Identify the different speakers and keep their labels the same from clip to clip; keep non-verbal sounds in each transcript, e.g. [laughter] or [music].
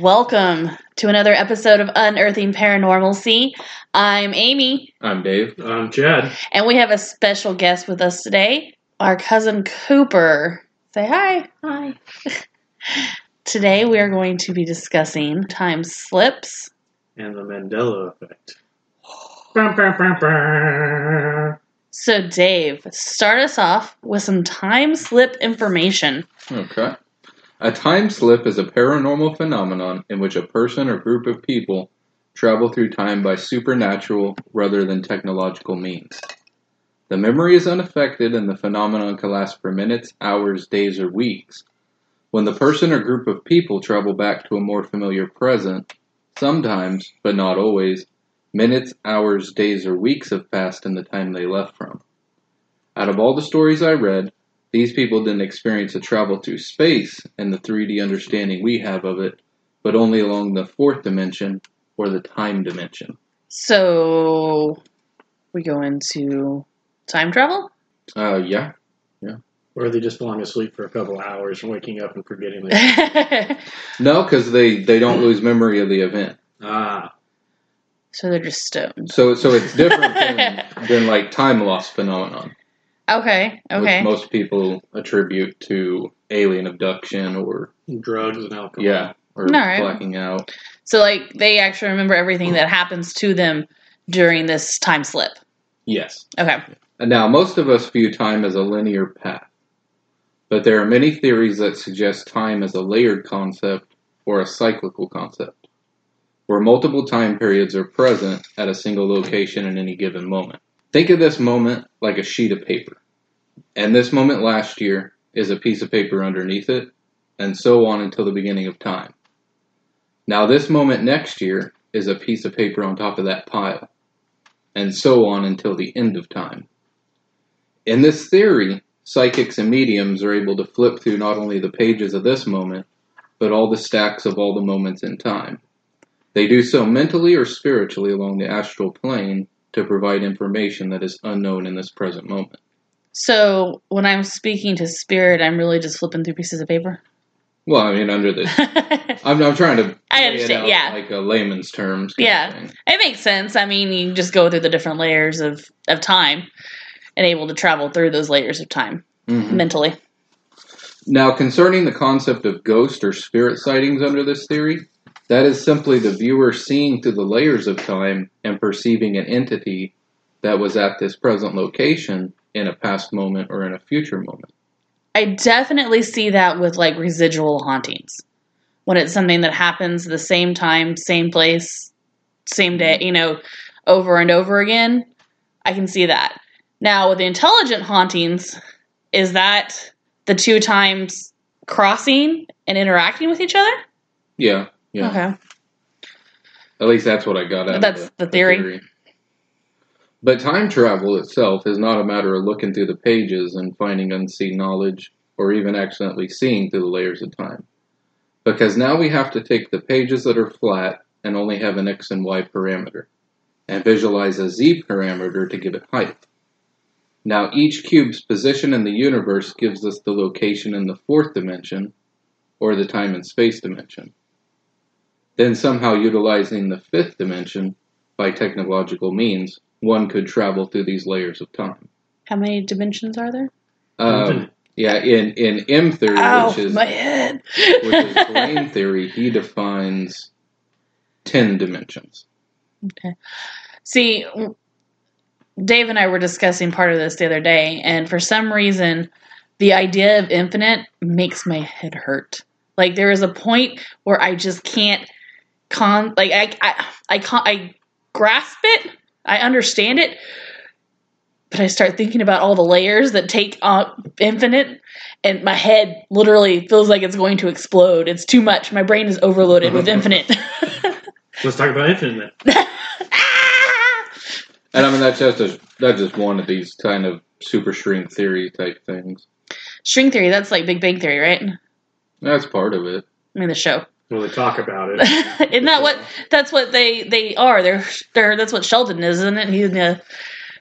Speaker 1: Welcome to another episode of Unearthing Paranormalcy. I'm Amy,
Speaker 2: I'm Dave.
Speaker 3: I'm Chad.
Speaker 1: and we have a special guest with us today, our cousin Cooper. Say hi. Hi. [laughs] today we are going to be discussing time slips.
Speaker 3: And the Mandela effect. Bum, bum, bum, bum.
Speaker 1: So, Dave, start us off with some time slip information.
Speaker 2: Okay. A time slip is a paranormal phenomenon in which a person or group of people travel through time by supernatural rather than technological means. The memory is unaffected and the phenomenon can last for minutes, hours, days, or weeks. When the person or group of people travel back to a more familiar present, sometimes, but not always, minutes, hours, days, or weeks have passed in the time they left from. Out of all the stories I read, these people didn't experience a travel through space in the 3D understanding we have of it, but only along the fourth dimension or the time dimension.
Speaker 1: So, we go into time travel?
Speaker 2: Uh, yeah. Yeah.
Speaker 3: Or are they just falling asleep for a couple hours and waking up and forgetting that? [laughs]
Speaker 2: No, because they, they don't lose memory of the event.
Speaker 3: ah,
Speaker 1: so, they're just stoned.
Speaker 2: So so it's different than, [laughs] than like time loss phenomenon,
Speaker 1: Okay, okay.
Speaker 2: which most people attribute to alien abduction or
Speaker 3: drugs and alcohol.
Speaker 2: yeah or
Speaker 1: Alright.
Speaker 2: blacking out.
Speaker 1: So like they actually remember everything that happens to them during this time slip.
Speaker 2: Yes.
Speaker 1: Okay.
Speaker 2: And now, most of us view time as a linear path, but there are many theories that suggest time as a layered concept or a cyclical concept, where multiple time periods are present at a single location in any given moment. Think of this moment like a sheet of paper, and this moment last year is a piece of paper underneath it, and so on until the beginning of time. Now, this moment next year is a piece of paper on top of that pile, and so on until the end of time. In this theory, psychics and mediums are able to flip through not only the pages of this moment, but all the stacks of all the moments in time. They do so mentally or spiritually along the astral plane to provide information that is unknown in this present moment.
Speaker 1: So when I'm speaking to spirit, I'm really just flipping through pieces of paper.
Speaker 2: Well, I mean, under the, [laughs] I'm, I'm trying to
Speaker 1: I understand, yeah.
Speaker 2: like a layman's terms.
Speaker 1: Yeah.
Speaker 2: it
Speaker 1: makes sense. I mean, you just go through the different layers of, of time and able to travel through those layers of time
Speaker 2: Mhm.
Speaker 1: mentally.
Speaker 2: Now, concerning the concept of ghost or spirit sightings under this theory, that is simply the viewer seeing through the layers of time and perceiving an entity that was at this present location in a past moment or in a future moment.
Speaker 1: I definitely see that with like residual hauntings. When it's something that happens the same time, same place, same day, you know, over and over again, I can see that. Now, with the intelligent hauntings, is that the two times crossing and interacting with each other?
Speaker 2: Yeah, yeah.
Speaker 1: Okay.
Speaker 2: At least that's what I got out
Speaker 1: That's
Speaker 2: of
Speaker 1: the theory.
Speaker 2: But time travel itself is not a matter of looking through the pages and finding unseen knowledge or even accidentally seeing through the layers of time. Because now we have to take the pages that are flat and only have an x and y parameter and visualize a z parameter to give it height. Now each cube's position in the universe gives us the location in the fourth dimension or the time and space dimension. Then somehow utilizing the fifth dimension by technological means, one could travel through these layers of time.
Speaker 1: How many dimensions are there?
Speaker 2: Um, yeah, in, in M theory,
Speaker 1: Ow,
Speaker 2: which is
Speaker 1: my head.
Speaker 2: which is brane theory, he defines ten dimensions.
Speaker 1: Okay. See, Dave and I were discussing part of this the other day, and for some reason, the idea of infinite makes my head hurt. Like there is a point where I just can't con like I I I can't I grasp it, I understand it, but I start thinking about all the layers that take up infinite, and my head literally feels like it's going to explode. It's too much. My brain is overloaded with infinite. [laughs]
Speaker 3: Let's talk about infinite. [laughs]
Speaker 1: Ah!
Speaker 2: And I mean that's just a, that's just one of these kind of super string theory type things.
Speaker 1: String theory, that's like Big Bang Theory, right?
Speaker 2: That's part of it.
Speaker 1: I mean the show.
Speaker 3: Well, they talk about it. [laughs]
Speaker 1: isn't that what that's what they they are. They're they're that's what Sheldon is, isn't it? He's a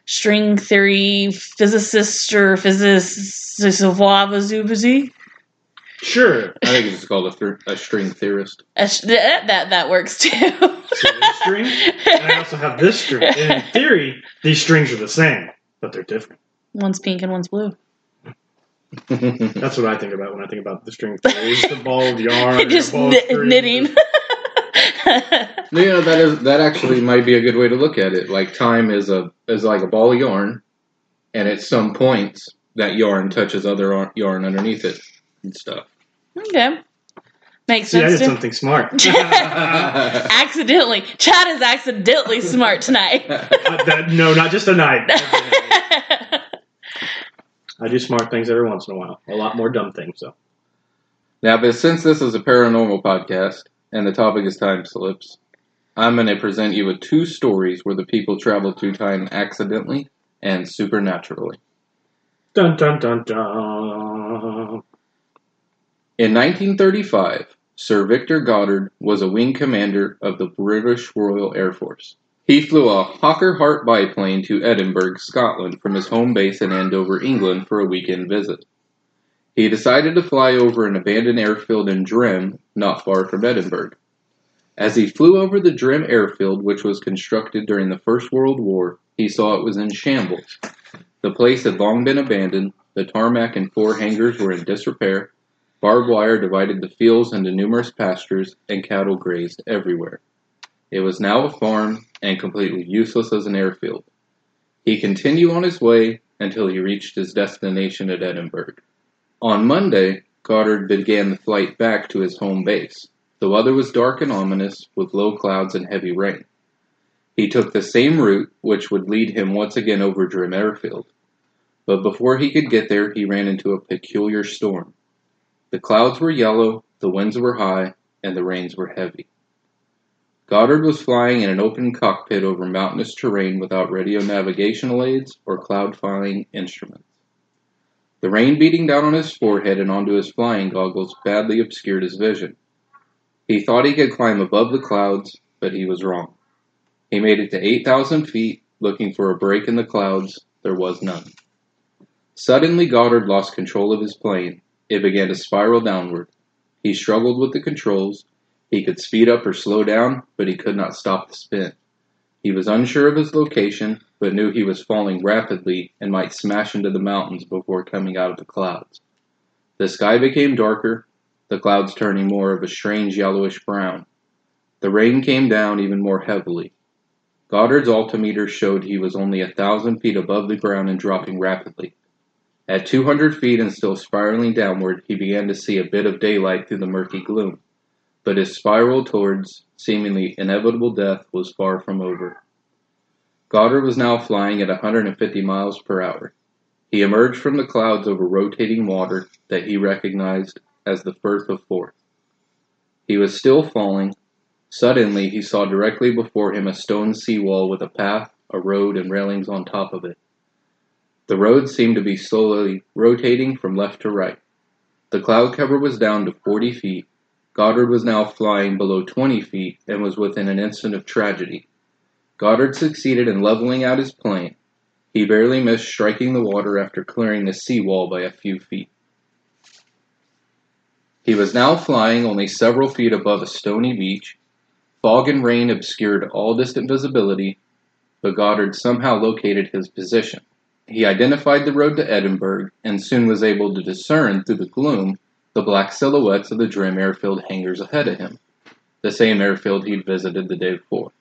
Speaker 1: string theory physicist or physicist
Speaker 3: Sure.
Speaker 2: I think it's just called a, thr a string theorist.
Speaker 1: A sh- that, that that works too.
Speaker 3: See this string? And I also have this string. And in theory, these strings are the same, but they're different.
Speaker 1: one's pink and one's blue. [laughs]
Speaker 3: That's what I think about when I think about the string theory. It's the ball of yarn. or
Speaker 1: Just
Speaker 3: ball of string.
Speaker 1: knitting. [laughs] [laughs]
Speaker 2: you know that is that actually might be a good way to look at it. Like time is a is like a ball of yarn, and at some points that yarn touches other ar- yarn underneath it and stuff.
Speaker 1: okay. Makes
Speaker 3: See, I
Speaker 1: sense.
Speaker 3: did
Speaker 1: too.
Speaker 3: something smart.
Speaker 1: accidentally. Chad is accidentally smart tonight.
Speaker 3: Uh, that- no, not just tonight. I do smart things every once in a while. A lot more dumb things, though.
Speaker 2: Now, but since this is a paranormal podcast and the topic is time slips, I'm going to present you with two stories where the people traveled through time accidentally and supernaturally.
Speaker 3: Dun dun dun dun.
Speaker 2: In 1935, Sir Victor Goddard was a wing commander of the British Royal Air Force. He flew a Hawker Hart biplane to Edinburgh, Scotland, from his home base in Andover, England, for a weekend visit. He decided to fly over an abandoned airfield in Drem, not far from Edinburgh. As he flew over the Drem airfield, which was constructed during the First World War, he saw it was in shambles. The place had long been abandoned, the tarmac and four hangars were in disrepair, barbed wire divided the fields into numerous pastures, and cattle grazed everywhere. It was now a farm and completely useless as an airfield. He continued on his way until he reached his destination at Edinburgh. On Monday, Goddard began the flight back to his home base. The weather was dark and ominous, with low clouds and heavy rain. He took the same route, which would lead him once again over Drem Airfield. But before he could get there, he ran into a peculiar storm. The clouds were yellow, the winds were high, and the rains were heavy. Goddard was flying in an open cockpit over mountainous terrain without radio navigational aids or cloud flying instruments. The rain beating down on his forehead and onto his flying goggles badly obscured his vision. He thought he could climb above the clouds, but he was wrong. He made it to 8,000 feet, looking for a break in the clouds. There was none. Suddenly, Goddard lost control of his plane. It began to spiral downward. He struggled with the controls. He could speed up or slow down, but he could not stop the spin. He was unsure of his location, but knew he was falling rapidly and might smash into the mountains before coming out of the clouds. The sky became darker, the clouds turning more of a strange yellowish brown. The rain came down even more heavily. Goddard's altimeter showed he was only a thousand feet above the ground and dropping rapidly. At 200 feet and still spiraling downward, he began to see a bit of daylight through the murky gloom. But his spiral towards seemingly inevitable death was far from over. Goddard was now flying at 150 miles per hour. He emerged from the clouds over rotating water that he recognized as the Firth of Forth. He was still falling. Suddenly, he saw directly before him a stone seawall with a path, a road, and railings on top of it. The road seemed to be slowly rotating from left to right. The cloud cover was down to 40 feet. Goddard was now flying below 20 feet and was within an instant of tragedy. Goddard succeeded in leveling out his plane. He barely missed striking the water after clearing the seawall by a few feet. He was now flying only several feet above a stony beach. Fog and rain obscured all distant visibility, but Goddard somehow located his position. He identified the road to Edinburgh and soon was able to discern through the gloom the black silhouettes of the Drem airfield hangars ahead of him, the same airfield he'd visited the day before.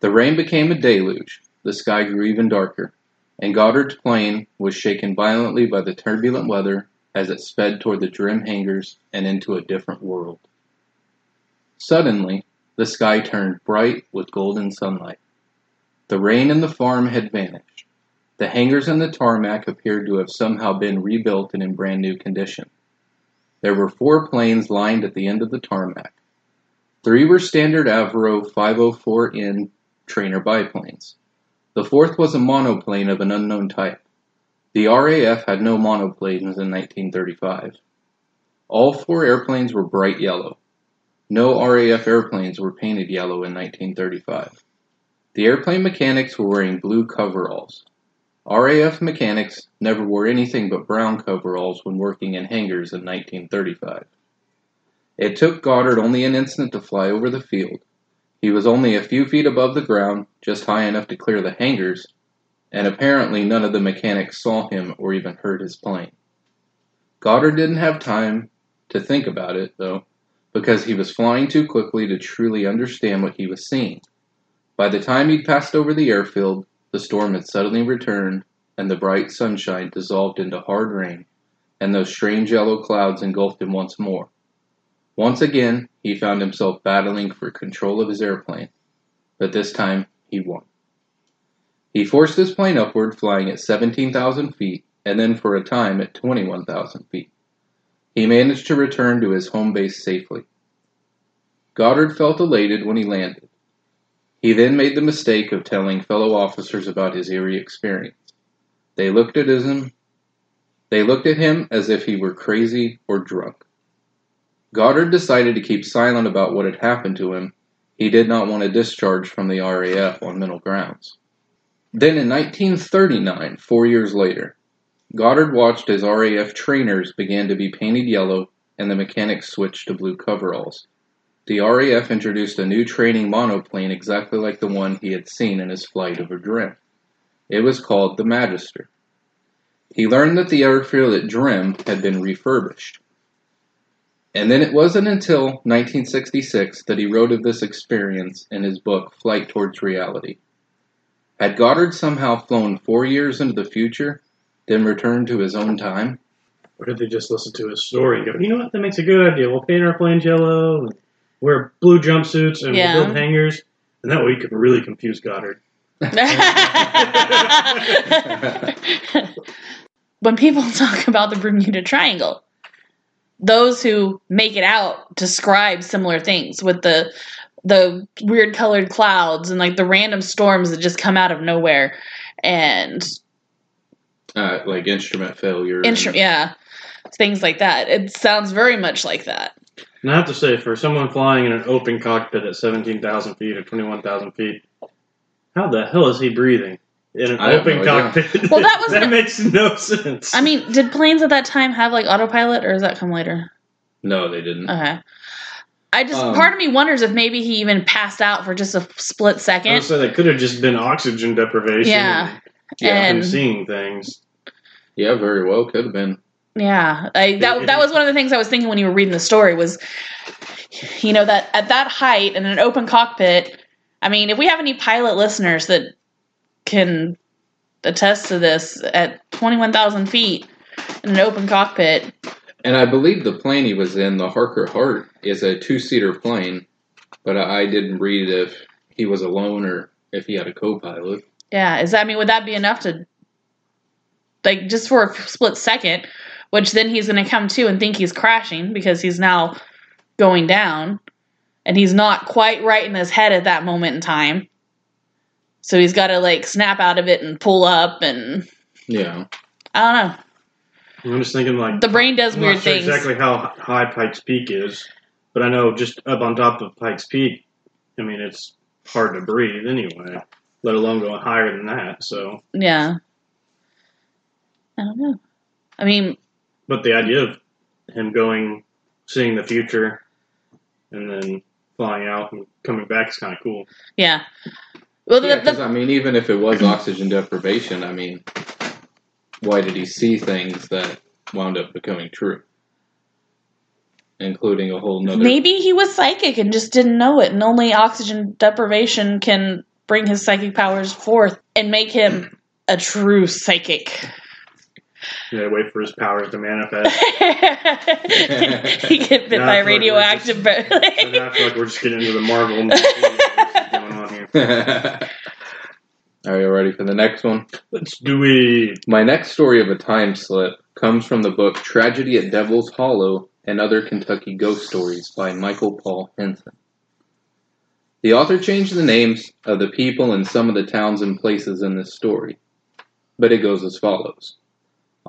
Speaker 2: The rain became a deluge, the sky grew even darker, and Goddard's plane was shaken violently by the turbulent weather as it sped toward the Drem hangars and into a different world. Suddenly, the sky turned bright with golden sunlight. The rain and the farm had vanished. The hangars and the tarmac appeared to have somehow been rebuilt and in brand new condition. There were four planes lined at the end of the tarmac. Three were standard Avro 504N trainer biplanes. The fourth was a monoplane of an unknown type. The RAF had no monoplanes in 1935. All four airplanes were bright yellow. No RAF airplanes were painted yellow in 1935. The airplane mechanics were wearing blue coveralls. RAF mechanics never wore anything but brown coveralls when working in hangars in 1935. It took Goddard only an instant to fly over the field. He was only a few feet above the ground, just high enough to clear the hangars, and apparently none of the mechanics saw him or even heard his plane. Goddard didn't have time to think about it, though, because he was flying too quickly to truly understand what he was seeing. By the time he'd passed over the airfield, the storm had suddenly returned, and the bright sunshine dissolved into hard rain, and those strange yellow clouds engulfed him once more. Once again, he found himself battling for control of his airplane, but this time he won. He forced his plane upward, flying at 17,000 feet, and then for a time at 21,000 feet. He managed to return to his home base safely. Goddard felt elated when he landed. He then made the mistake of telling fellow officers about his eerie experience. They looked at him they looked at him as if he were crazy or drunk. Goddard decided to keep silent about what had happened to him. He did not want a discharge from the RAF on mental grounds. Then in 1939, four years later, Goddard watched as RAF trainers began to be painted yellow and the mechanics switched to blue coveralls. The RAF introduced a new training monoplane exactly like the one he had seen in his flight over Drem. It was called the Magister. He learned that the airfield at Drem had been refurbished. And then it wasn't until 1966 that he wrote of this experience in his book, Flight Towards Reality. Had Goddard somehow flown four years into the future, then returned to his own time?
Speaker 3: Or did they just listen to his story and go, you know what, that makes a good idea. We'll paint our planes yellow, wear blue jumpsuits, and
Speaker 1: Yeah.
Speaker 3: we'll build hangars. And that way you could really confuse Goddard. [laughs]
Speaker 1: when people [laughs] talk about the Bermuda Triangle, those who make it out describe similar things with the the weird colored clouds and like the random storms that just come out of nowhere and
Speaker 2: Uh, like instrument failure.
Speaker 1: instru- yeah things like that it sounds very much like that
Speaker 3: And I have to say, for someone flying in an open cockpit at 17,000 feet or 21,000 feet, how the hell is he breathing in an
Speaker 2: I have
Speaker 3: open
Speaker 2: no idea.
Speaker 3: cockpit?
Speaker 1: Well, that [laughs] was-
Speaker 3: that makes no sense.
Speaker 1: i mean did planes at that time have like autopilot or does that come later
Speaker 2: No, they didn't.
Speaker 1: okay i just
Speaker 2: Um,
Speaker 1: part of me wonders if maybe he even passed out for just a split
Speaker 3: I would
Speaker 1: second
Speaker 3: say that could have just been oxygen deprivation.
Speaker 1: Yeah.
Speaker 2: Yeah,
Speaker 3: and,
Speaker 1: and
Speaker 3: seeing things.
Speaker 2: Yeah, very well could have been.
Speaker 1: Yeah, I, that that was one of the things I was thinking when you were reading the story was, you know, that at that height in an open cockpit. I mean, if we have any pilot listeners that can attest to this, at twenty one thousand feet in an open cockpit,
Speaker 2: And I believe the plane he was in, the Hawker Hart, is a two seater plane, but I didn't read if he was alone or if he had a co pilot.
Speaker 1: yeah, is that I mean, would that be enough to, like, just for a split second, which then he's going to come to and think he's crashing because he's now going down, and he's not quite right in his head at that moment in time. So he's got to like snap out of it and pull up, and
Speaker 2: Yeah.
Speaker 1: I don't know.
Speaker 3: I'm just thinking, like,
Speaker 1: The brain does
Speaker 3: I'm
Speaker 1: weird
Speaker 3: not sure
Speaker 1: things.
Speaker 3: exactly how high Pikes Peak is, but I know just up on top of Pikes Peak, I mean, it's hard to breathe anyway, let alone going higher than that. So,
Speaker 1: Yeah. I don't know. I mean,
Speaker 3: but the idea of him going, seeing the future, and then flying out and coming back is kind of cool.
Speaker 1: yeah. Well,
Speaker 2: Yeah,
Speaker 1: the,
Speaker 2: 'cause,
Speaker 1: the,
Speaker 2: I mean, even if it was oxygen deprivation, I mean, why did he see things that wound up becoming true? Including a whole nother.
Speaker 1: maybe he was psychic and just didn't know it, and only oxygen deprivation can bring his psychic powers forth and make him a true psychic.
Speaker 3: Yeah, wait for his powers to manifest. [laughs]
Speaker 1: he get bit by
Speaker 3: feel like
Speaker 1: radioactive.
Speaker 3: and [laughs] I feel like we're just getting into the Marvel [laughs] going on here.
Speaker 2: Are you ready for the next one?
Speaker 3: Let's do it.
Speaker 2: My next story of a time slip comes from the book Tragedy at Devil's Hollow and Other Kentucky Ghost Stories by Michael Paul Henson. The author changed the names of the people and some of the towns and places in this story, but it goes as follows.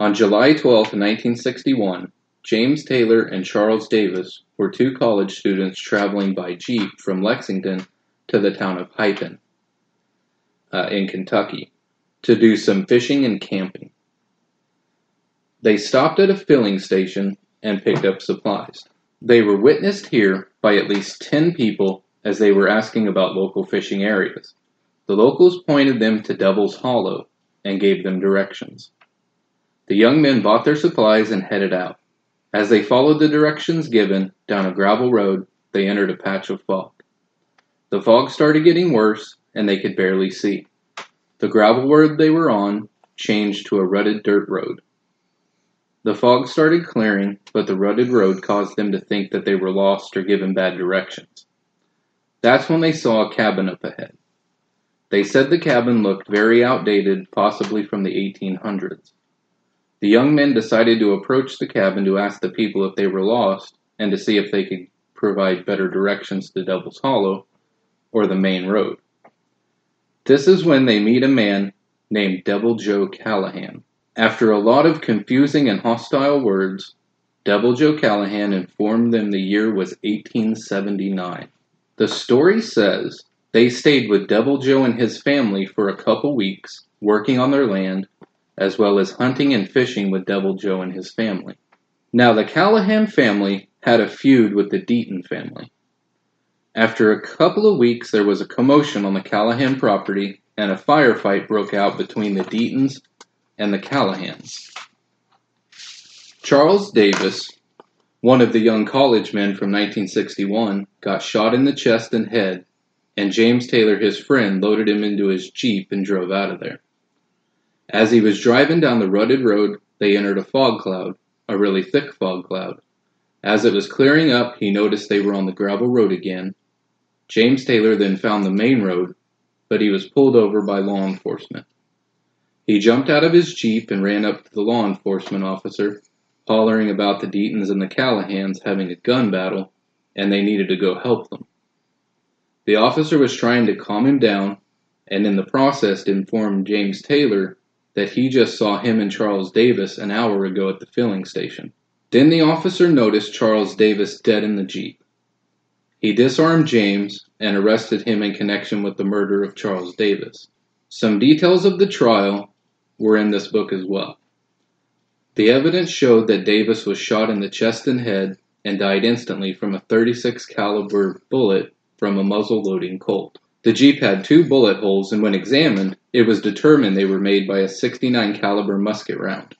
Speaker 2: On July 12, 1961, James Taylor and Charles Davis were two college students traveling by Jeep from Lexington to the town of Hyden uh, in Kentucky. to do some fishing and camping. They stopped at a filling station and picked up supplies. They were witnessed here by at least 10 people as they were asking about local fishing areas. The locals pointed them to Devil's Hollow and gave them directions. The young men bought their supplies and headed out. As they followed the directions given down a gravel road, they entered a patch of fog. The fog started getting worse, and they could barely see. The gravel road they were on changed to a rutted dirt road. The fog started clearing, but the rutted road caused them to think that they were lost or given bad directions. That's when they saw a cabin up ahead. They said the cabin looked very outdated, possibly from the 1800s. The young men decided to approach the cabin to ask the people if they were lost and to see if they could provide better directions to Devil's Hollow or the main road. This is when they meet a man named Devil Joe Callahan. After a lot of confusing and hostile words, Devil Joe Callahan informed them the year was 1879. The story says they stayed with Devil Joe and his family for a couple weeks, working on their land, as well as hunting and fishing with Devil Joe and his family. Now, the Callahan family had a feud with the Deaton family. After a couple of weeks, there was a commotion on the Callahan property, and a firefight broke out between the Deatons and the Callahans. Charles Davis, one of the young college men from 1961, got shot in the chest and head, and James Taylor, his friend, loaded him into his Jeep and drove out of there. As he was driving down the rutted road, they entered a fog cloud, a really thick fog cloud. As it was clearing up, he noticed they were on the gravel road again. James Taylor then found the main road, but he was pulled over by law enforcement. He jumped out of his Jeep and ran up to the law enforcement officer, hollering about the Deatons and the Callahans having a gun battle, and they needed to go help them. The officer was trying to calm him down, and in the process informed James Taylor that he just saw him and Charles Davis an hour ago at the filling station. Then the officer noticed Charles Davis dead in the Jeep. He disarmed James and arrested him in connection with the murder of Charles Davis. Some details of the trial were in this book as well. The evidence showed that Davis was shot in the chest and head and died instantly from a 36 caliber bullet from a muzzle loading Colt. The Jeep had two bullet holes and when examined, it was determined they were made by a 69 caliber musket round.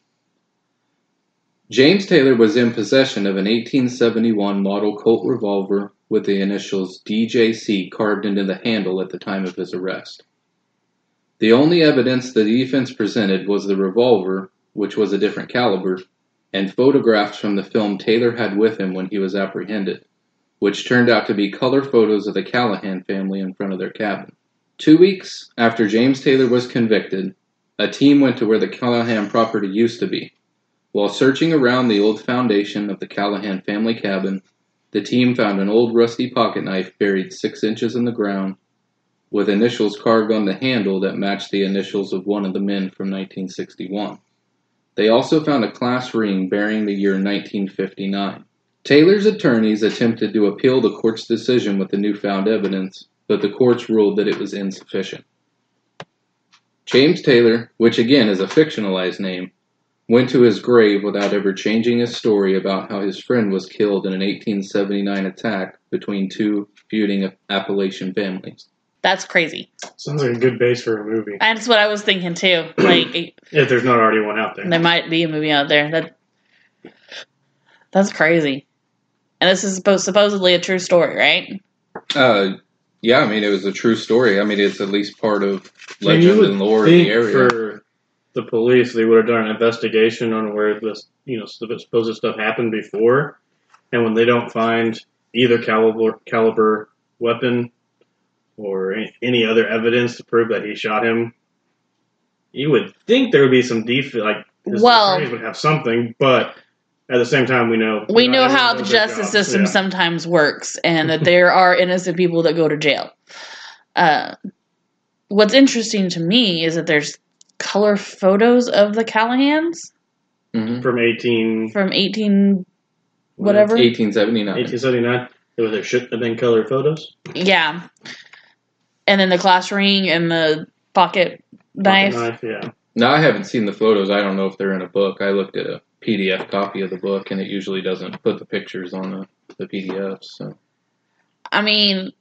Speaker 2: James Taylor was in possession of an 1871 model Colt revolver with the initials DJC carved into the handle at the time of his arrest. The only evidence the defense presented was the revolver, which was a different caliber, and photographs from the film Taylor had with him when he was apprehended, which turned out to be color photos of the Callahan family in front of their cabin. Two weeks after James Taylor was convicted, a team went to where the Callahan property used to be. While searching around the old foundation of the Callahan family cabin, the team found an old rusty pocket knife buried six inches in the ground, with initials carved on the handle that matched the initials of one of the men from 1961. They also found a class ring bearing the year 1959. Taylor's attorneys attempted to appeal the court's decision with the newfound evidence, but the courts ruled that it was insufficient. James Taylor, which again is a fictionalized name, went to his grave without ever changing his story about how his friend was killed in an 1879 attack between two feuding Appalachian families.
Speaker 1: That's crazy.
Speaker 3: Sounds like a good base for a movie.
Speaker 1: That's what I was thinking too. Like
Speaker 3: If [clears throat] there's not already one out there.
Speaker 1: there might be a movie out there that that's crazy. And this is supposed supposedly a true story, right?
Speaker 2: Uh, yeah, I mean, it was a true story. I mean, it's at least part of
Speaker 3: So you
Speaker 2: legend
Speaker 3: would
Speaker 2: and lore in the area.
Speaker 3: For the police, they would have done an investigation on where this, you know, supposed stuff happened before, and when they don't find either caliber caliber weapon or any, any other evidence to prove that he shot him, you would think there would be some def like his
Speaker 1: Well-
Speaker 3: would have something, but at the same time, we know
Speaker 1: We
Speaker 3: not
Speaker 1: know
Speaker 3: everyone
Speaker 1: how the justice
Speaker 3: job.
Speaker 1: system
Speaker 3: Yeah.
Speaker 1: sometimes works and that [laughs] there are innocent people that go to jail. Uh, what's interesting to me is that there's color photos of the Callahans
Speaker 2: Mhm.
Speaker 3: from eighteen
Speaker 1: from 18 whatever.
Speaker 2: 1879.
Speaker 3: 1879. There there should have been color photos.
Speaker 1: Yeah. And then the class ring and the pocket knife.
Speaker 3: Knife, yeah.
Speaker 2: No, I haven't seen the photos. I don't know if they're in a book. I looked at a PDF copy of the book, and it usually doesn't put the pictures on the, the PDFs. So
Speaker 1: I mean,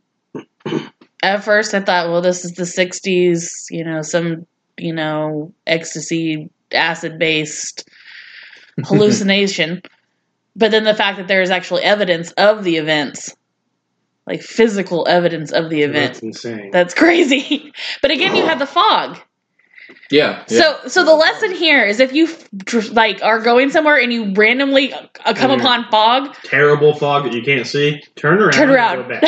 Speaker 1: at first I thought, well, this is the '60s. You know, some you know ecstasy acid based [laughs] hallucination. but then the fact that there is actually evidence of the events, like physical evidence of the event,
Speaker 3: That's insane.
Speaker 1: that's crazy. [laughs] but again, you have the fog.
Speaker 2: Yeah, yeah.
Speaker 1: So, so the lesson here is if you like are going somewhere and you randomly uh, come
Speaker 3: Mhm.
Speaker 1: upon fog,
Speaker 3: Terrible fog that you can't see. Turn around.
Speaker 1: turn
Speaker 3: and
Speaker 1: around.
Speaker 3: Go back.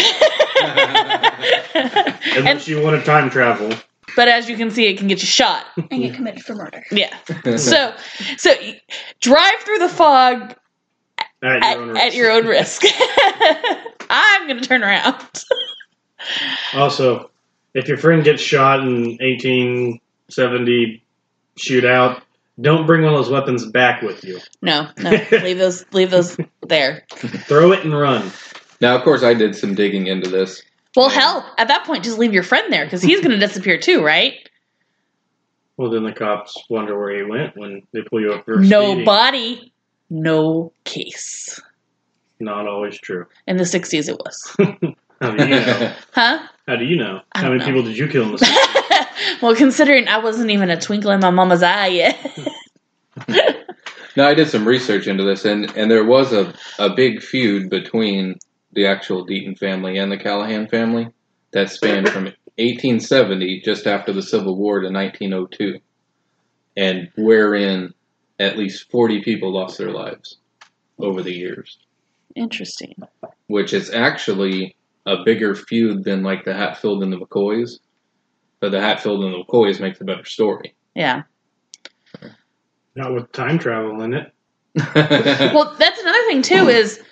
Speaker 1: and, [laughs]
Speaker 3: Unless you want to time travel.
Speaker 1: but as you can see, it can get you shot.
Speaker 4: and get committed for murder.
Speaker 1: Yeah. [laughs] So, so drive through the fog
Speaker 3: At your own
Speaker 1: at
Speaker 3: risk.
Speaker 1: your own risk. [laughs] I'm gonna turn around.
Speaker 3: Also, if your friend gets shot in 1870 shootout, don't bring one of those weapons back with you.
Speaker 1: No, no, leave those, leave those [laughs] there.
Speaker 3: Throw it and run.
Speaker 2: now, of course, I did some digging into this.
Speaker 1: Well, hell, at that point, just leave your friend there because he's gonna disappear too, right?
Speaker 3: Well, then the cops wonder where he went when they pull you up for
Speaker 1: No
Speaker 3: speeding.
Speaker 1: body, no case.
Speaker 3: Not always true.
Speaker 1: In the '60s, it was, [laughs]
Speaker 3: How do you know? [laughs]
Speaker 1: huh?
Speaker 3: How do you know?
Speaker 1: I
Speaker 3: How
Speaker 1: don't
Speaker 3: many
Speaker 1: know.
Speaker 3: people did you kill in the city?
Speaker 1: Well, considering I wasn't even a twinkle in my mama's eye yet. [laughs]
Speaker 2: Now, I did some research into this, and, and there was a, a big feud between the actual Deaton family and the Callahan family that spanned from 1870, just after the Civil War, to 1902, and wherein at least 40 people lost their lives over the years,
Speaker 1: Interesting.
Speaker 2: which is actually a bigger feud than like the Hatfield and the McCoys. But the Hatfield and the McCoys makes a better story.
Speaker 1: Yeah.
Speaker 3: Not with time travel in it. [laughs]
Speaker 1: Well, that's another thing too is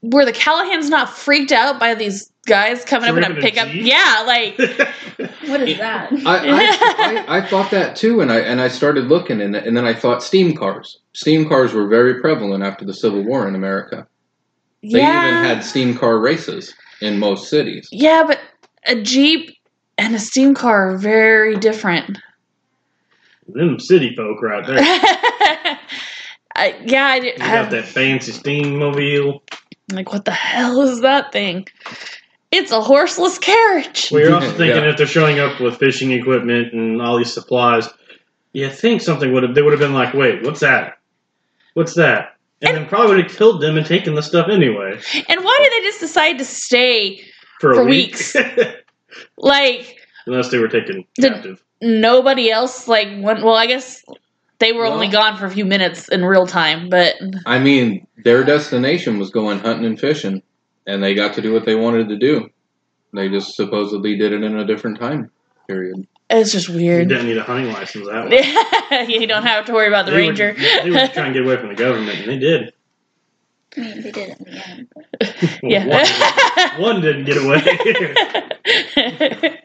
Speaker 1: were the Callahans not freaked out by these guys coming up in a
Speaker 3: Driving a
Speaker 1: pickup?
Speaker 3: Jeep?
Speaker 1: Yeah, like [laughs]
Speaker 4: What is that?
Speaker 2: I, I, I, I thought that too, and I and I started looking, and, and then I thought steam cars. Steam cars were very prevalent after the Civil War in America. They
Speaker 1: yeah,
Speaker 2: even had steam car races in most cities.
Speaker 1: yeah, but a jeep and a steam car are very different.
Speaker 3: Them city folk right there. [laughs]
Speaker 1: I, yeah, I, did-
Speaker 3: You got that fancy steammobile.
Speaker 1: like what the hell is that thing? It's a horseless carriage.
Speaker 3: Well, you're also [laughs] thinking
Speaker 2: Yeah.
Speaker 3: if they're showing up with fishing equipment and all these supplies, you think something would have they would have been like, wait, what's that? What's that? And, then probably would have killed them and taken the stuff anyway
Speaker 1: And why did they just decide to stay
Speaker 3: for
Speaker 1: For
Speaker 3: week.
Speaker 1: weeks. [laughs] like
Speaker 3: Unless they were taken
Speaker 1: Did-
Speaker 3: captive.
Speaker 1: nobody else like went well i guess they were only gone for a few minutes in real time but
Speaker 2: I mean, their destination was going hunting and fishing, and they got to do what they wanted to do. They just supposedly did it in a different time period.
Speaker 1: it's just weird.
Speaker 3: You
Speaker 1: weird
Speaker 3: didn't need a hunting license that way. [laughs]
Speaker 1: you don't have to worry about the
Speaker 3: They were-
Speaker 1: ranger
Speaker 3: they were trying to get away from the government, and they did.
Speaker 4: I mean, they did it in the end. But [laughs]
Speaker 1: yeah
Speaker 3: one, one didn't get away. [laughs]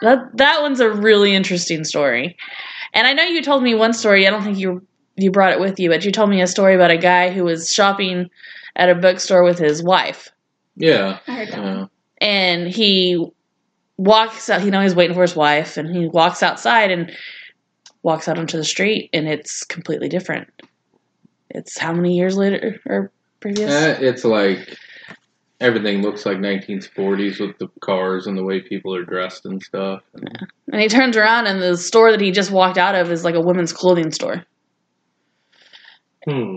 Speaker 1: that that one's a really interesting story and i know you told me one story i don't think you you brought it with you but you told me a story about a guy who was shopping at a bookstore with his wife
Speaker 2: Yeah.
Speaker 4: I heard that
Speaker 2: Uh,
Speaker 1: and he walks out. You know, he's waiting for his wife, and he walks outside and walks out onto the street, and it's completely different. It's how many years later or previous?
Speaker 2: eh, it's like everything looks like 1940s with the cars and the way people are dressed and stuff.
Speaker 1: and he turns around, and the store that he just walked out of is like a women's clothing store.
Speaker 3: hmm.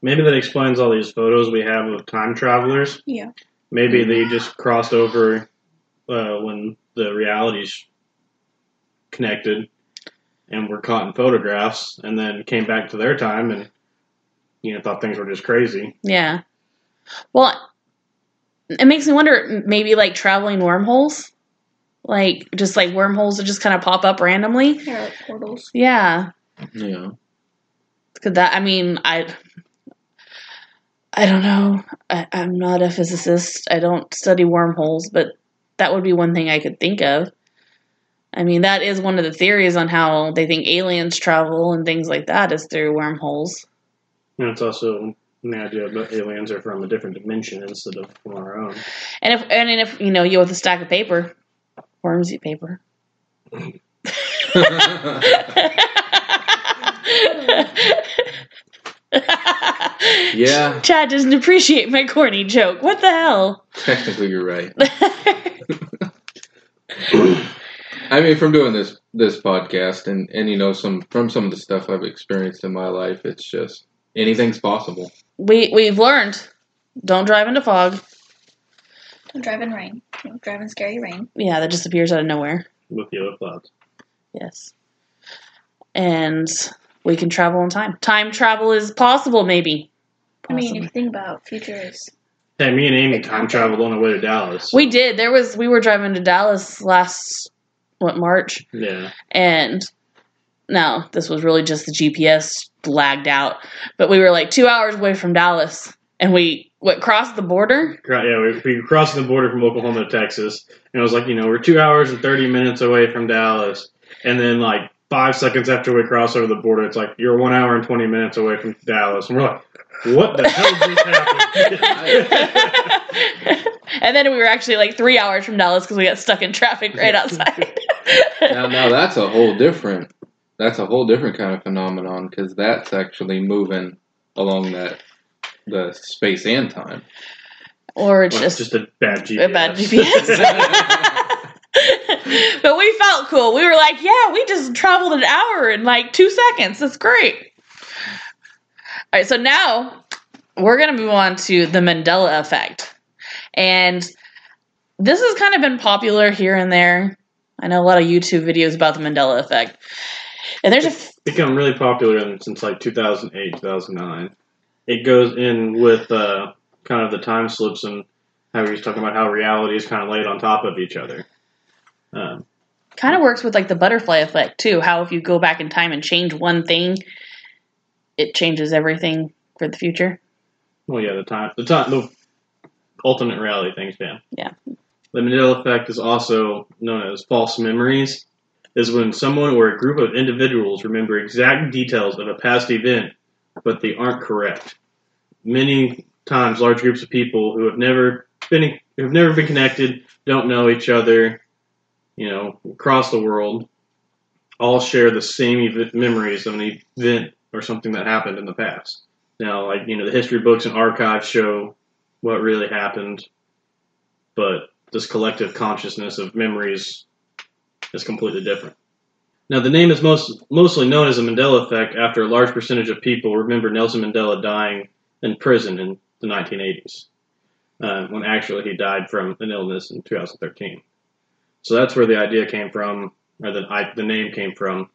Speaker 3: Maybe that explains all these photos we have of time travelers.
Speaker 4: Yeah.
Speaker 3: Maybe they just crossed over uh, when the realities connected and were caught in photographs, and then came back to their time and you know thought things were just crazy.
Speaker 1: Yeah. Well, it makes me wonder. Maybe like traveling wormholes, like just like wormholes that just kind of pop up randomly.
Speaker 4: They're like portals.
Speaker 1: Yeah.
Speaker 2: Yeah.
Speaker 1: Could that? I mean, I. I don't know. I, I'm not a physicist. I don't study wormholes, but that would be one thing I could think of. I mean, that is one of the theories on how they think aliens travel and things like that is through wormholes.
Speaker 3: And it's also an idea that aliens are from a different dimension instead of from our own.
Speaker 1: And if and if you know you with a stack of paper, worms eat paper. [laughs]
Speaker 2: yeah,
Speaker 1: Chad doesn't appreciate my corny joke. What the hell?
Speaker 2: technically you're right. [laughs] [clears throat] I mean, from doing this this podcast and and you know some from some of the stuff I've experienced in my life, it's just anything's possible.
Speaker 1: we we've learned don't drive into fog.
Speaker 4: Don't drive in rain. Don't drive in scary rain.
Speaker 1: Yeah, that just appears out of nowhere.
Speaker 3: with yellow clouds.
Speaker 1: Yes. And we can travel in time. Time travel is possible, maybe.
Speaker 4: I mean, if you think about futures,
Speaker 3: Hey, me and Amy time traveled on the way to Dallas.
Speaker 1: we did. There was we were driving to Dallas last what March,
Speaker 3: yeah,
Speaker 1: and no, this was really just the GPS lagged out. But we were like two hours away from Dallas, and we what crossed the border.
Speaker 3: Cro- yeah, we, we crossed the border from Oklahoma to Texas, and it was like, you know, we're two hours and thirty minutes away from Dallas, and then like five seconds after we cross over the border, it's like you're one hour and twenty minutes away from Dallas, and we're like, what the hell just happened? [laughs]
Speaker 1: and then we were actually like three hours from Dallas because we got stuck in traffic right [laughs] outside.
Speaker 2: Now, now that's a whole different that's a whole different kind of phenomenon because that's actually moving along that the space and time.
Speaker 1: or it's
Speaker 3: Well,
Speaker 1: just,
Speaker 3: just a bad GPS.
Speaker 1: a bad GPS. [laughs] but we felt cool. We were like, yeah, we just traveled an hour in like two seconds. That's great. All right, so now we're going to move on to the Mandela effect. And this has kind of been popular here and there. I know a lot of YouTube videos about the Mandela effect. And there's a f-
Speaker 3: become really popular since like 2008, 2009. It goes in with uh, kind of the time slips and how he was talking about how reality is kind of laid on top of each other. Um,
Speaker 1: kind of works with like the butterfly effect too. How if you go back in time and change one thing, it changes everything for the future.
Speaker 3: well, yeah, the time, the time, the alternate reality things, yeah.
Speaker 1: Yeah.
Speaker 3: The Mandela effect is also known as false memories. Is when someone or a group of individuals remember exact details of a past event, but they aren't correct. Many times, large groups of people who have never been who have never been connected, don't know each other, you know, across the world, all share the same memories of an event or something that happened in the past. Now, like you know, the history books and archives show what really happened, but this collective consciousness of memories is completely different. Now, the name is most mostly known as the Mandela effect after a large percentage of people remember Nelson Mandela dying in prison in the 1980s, uh, when actually he died from an illness in 2013. So that's where the idea came from, or the, I, the name came from,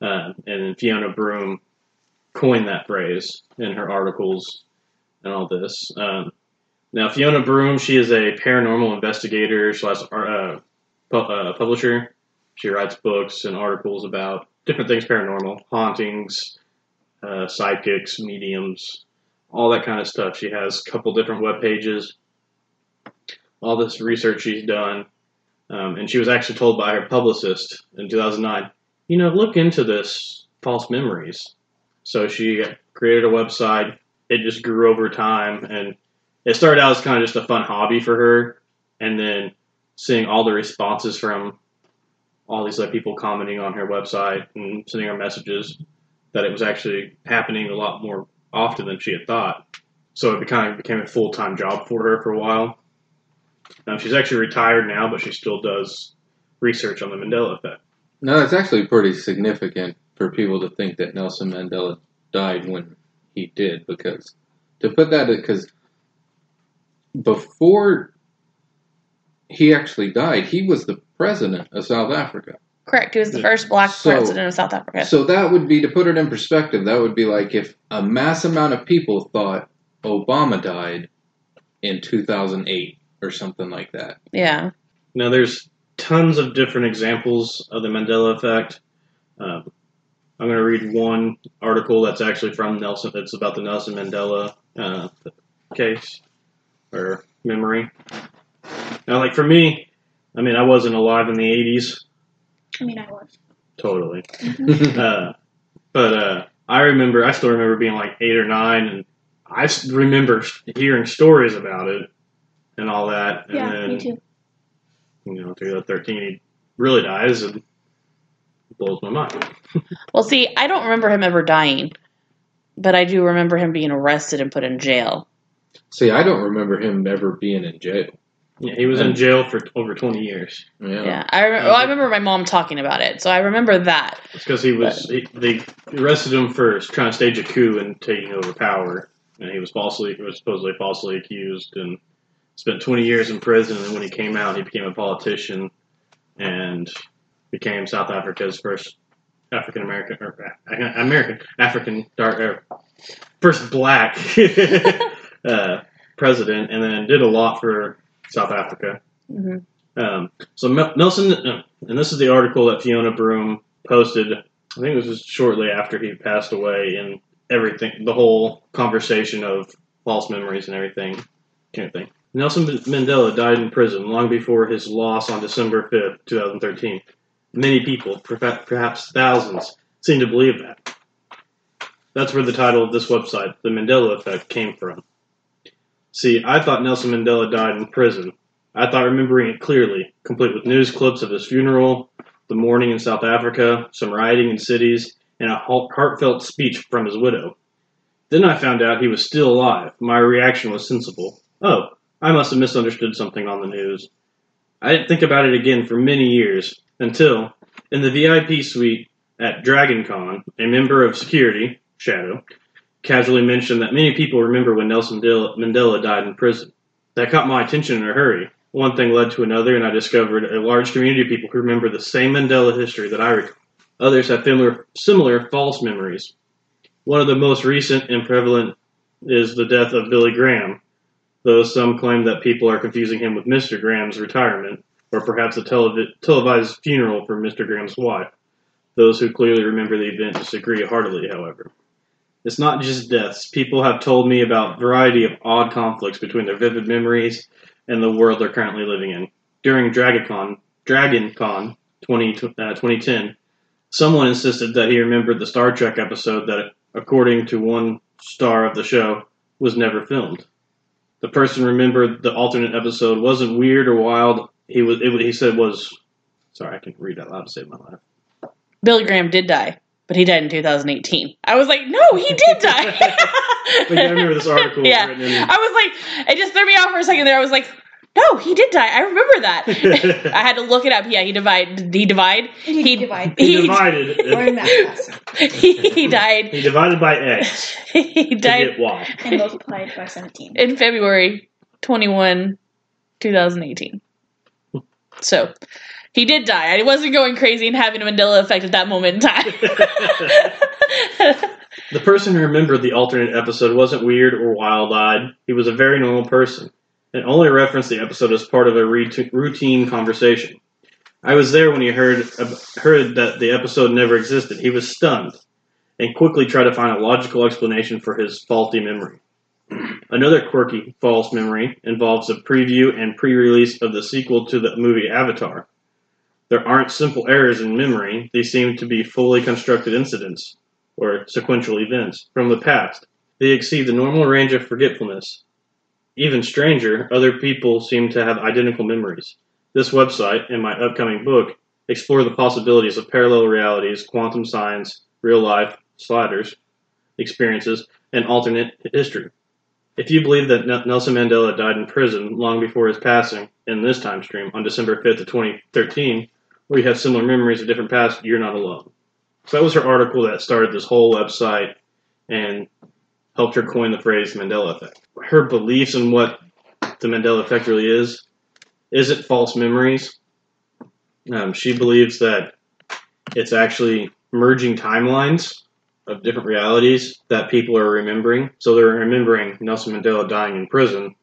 Speaker 3: uh, and Fiona Broome coined that phrase in her articles and all this. Um, now, Fiona Broome, she is a paranormal investigator slash uh, pu- uh, publisher. She writes books and articles about different things paranormal, hauntings, uh, psychics, mediums, all that kind of stuff. She has a couple different web pages, all this research she's done. Um, and she was actually told by her publicist in 2009, you know, look into this false memories. So she created a website. It just grew over time, and it started out as kind of just a fun hobby for her. And then seeing all the responses from all these like people commenting on her website and sending her messages that it was actually happening a lot more often than she had thought. So it kind of became a full time job for her for a while. Um, she's actually retired now, but she still does research on the Mandela effect.
Speaker 2: No, it's actually pretty significant for people to think that Nelson Mandela died when he did, because to put that, because before he actually died, he was the president of South Africa.
Speaker 1: Correct. He was the first black
Speaker 2: So-
Speaker 1: president of South Africa.
Speaker 2: So that would be to put it in perspective. That would be like if a mass amount of people thought Obama died in 2008 or something like that.
Speaker 1: yeah.
Speaker 3: Now, there's tons of different examples of the Mandela effect. Um, I'm going to read one article that's actually from Nelson. It's about the Nelson Mandela uh, case or memory. Now, like for me, I mean, I wasn't alive in the '80s,
Speaker 4: I mean, I was.
Speaker 3: totally. [laughs] uh, but uh, I remember, I still remember being like eight or nine, and I remember hearing stories about it and all that. And
Speaker 4: Yeah,
Speaker 3: then,
Speaker 4: me too.
Speaker 3: You know, through that 13, he really dies, and blows my mind. [laughs]
Speaker 1: Well, see, I don't remember him ever dying, but I do remember him being arrested and put in jail.
Speaker 2: See, I don't remember him ever being in jail.
Speaker 3: Yeah, he was in jail for over 20 years.
Speaker 2: Yeah.
Speaker 1: Yeah, I, rem- well, I remember my mom talking about it, so I remember that.
Speaker 3: It's because he was he, they arrested him for trying to stage a coup and taking over power, and he was falsely he was supposedly falsely accused and spent 20 years in prison. And when he came out, he became a politician and became South Africa's first African American or uh, American African dark uh, first black [laughs] uh, president, and then did a lot for South Africa.
Speaker 1: hmm
Speaker 3: Um, so Nelson, uh, and this is the article that Fiona Broome posted. I think it was just shortly after he passed away, and everything, the whole conversation of false memories and everything, kind of thing. Nelson Mandela died in prison long before his loss on December fifth, two thousand thirteen. Many people, perhaps thousands, seem to believe that. That's where the title of this website, "The Mandela Effect," came from. See, I thought Nelson Mandela died in prison. I thought remembering it clearly, complete with news clips of his funeral, the mourning in South Africa, some rioting in cities, and a heartfelt speech from his widow. Then I found out he was still alive. My reaction was sensible. Oh, I must have misunderstood something on the news. I didn't think about it again for many years, until, in the VIP suite at DragonCon, a member of security, Shadow, casually mentioned that many people remember when Nelson Mandela died in prison. That caught my attention in a hurry. One thing led to another, and I discovered a large community of people who remember the same Mandela history that I recall. Others have similar, similar false memories. One of the most recent and prevalent is the death of Billy Graham, though some claim that people are confusing him with Mr. Graham's retirement, or perhaps a televi- televised funeral for Mr. Graham's wife. Those who clearly remember the event disagree heartily, however. It's not just deaths. People have told me about variety of odd conflicts between their vivid memories and the world they're currently living in. During DragonCon, DragonCon 20, uh, 2010, someone insisted that he remembered the Star Trek episode that, according to one star of the show, was never filmed. The person remembered the alternate episode wasn't weird or wild. He was. It, he said was. Sorry, I can read out loud to save my life.
Speaker 1: Billy Graham did die, but he died in 2018. I was like, no, he did die. [laughs]
Speaker 3: But I remember this article
Speaker 1: Yeah. I was like, it just threw me off for a second there. I was like, no, he did die. I remember that. [laughs] I had to look it up. Yeah, he divided. He divide?
Speaker 4: He,
Speaker 1: He-
Speaker 4: divide.
Speaker 3: he
Speaker 1: He,
Speaker 3: divided. [laughs]
Speaker 4: Or in math class.
Speaker 1: he died.
Speaker 3: He divided by X
Speaker 1: He died
Speaker 3: get Y.
Speaker 4: And multiplied by 17.
Speaker 1: in February 21, 2018. So he did die. I wasn't going crazy and having a Mandela effect at that moment in time. [laughs]
Speaker 3: The person who remembered the alternate episode wasn't weird or wild eyed. He was a very normal person and only referenced the episode as part of a routine conversation. I was there when he heard, heard that the episode never existed. He was stunned and quickly tried to find a logical explanation for his faulty memory. Another quirky false memory involves a preview and pre release of the sequel to the movie Avatar. There aren't simple errors in memory, they seem to be fully constructed incidents or sequential events from the past. They exceed the normal range of forgetfulness. Even stranger, other people seem to have identical memories. This website and my upcoming book explore the possibilities of parallel realities, quantum science, real life, sliders, experiences, and alternate history. If you believe that Nelson Mandela died in prison long before his passing in this time stream on December 5th of 2013, or you have similar memories of different past, you're not alone. So that was her article that started this whole website and helped her coin the phrase Mandela effect. Her beliefs in what the Mandela effect really is isn't false memories. Um, she believes that it's actually merging timelines of different realities that people are remembering. So they're remembering Nelson Mandela dying in prison,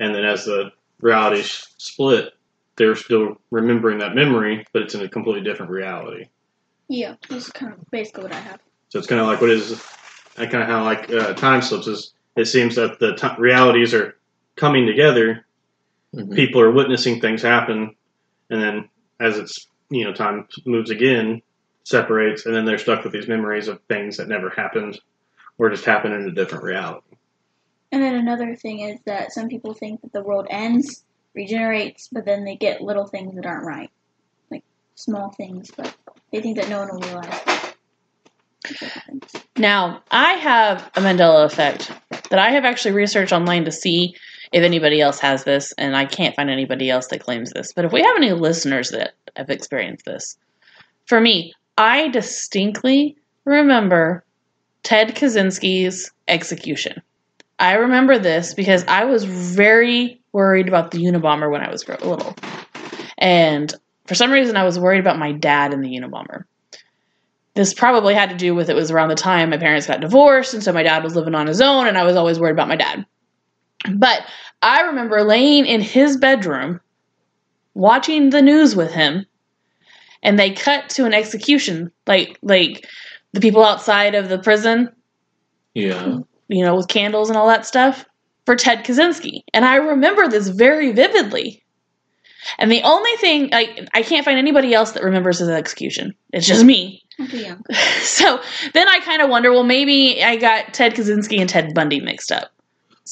Speaker 3: and then as the realities split, they're still remembering that memory, but it's in a completely different reality.
Speaker 4: Yeah, this is kind of basically what I have.
Speaker 3: So it's kind of like what is, I kind of how like uh, time slips is. It seems that the t- realities are coming together.
Speaker 2: Mhm.
Speaker 3: People are witnessing things happen, and then as it's you know time moves again, separates, and then they're stuck with these memories of things that never happened, or just happened in a different reality.
Speaker 4: And then another thing is that some people think that the world ends, regenerates, but then they get little things that aren't right. Like small things, but they think that no one will realize.
Speaker 1: Now, I have a Mandela effect that I have actually researched online to see if anybody else has this, and I can't find anybody else that claims this. But if we have any listeners that have experienced this, for me, I distinctly remember Ted Kaczynski's execution. I remember this because I was very worried about the Unabomber when I was little. And for some reason, I was worried about my dad in the Unabomber this probably had to do with it was around the time my parents got divorced and so my dad was living on his own and i was always worried about my dad but i remember laying in his bedroom watching the news with him and they cut to an execution like like the people outside of the prison
Speaker 2: Yeah.
Speaker 1: you know with candles and all that stuff for ted kaczynski and i remember this very vividly and the only thing like i can't find anybody else that remembers his execution it's just me
Speaker 4: I'm too young.
Speaker 1: so then I kind of wonder, well, maybe I got Ted Kaczynski and Ted Bundy mixed up.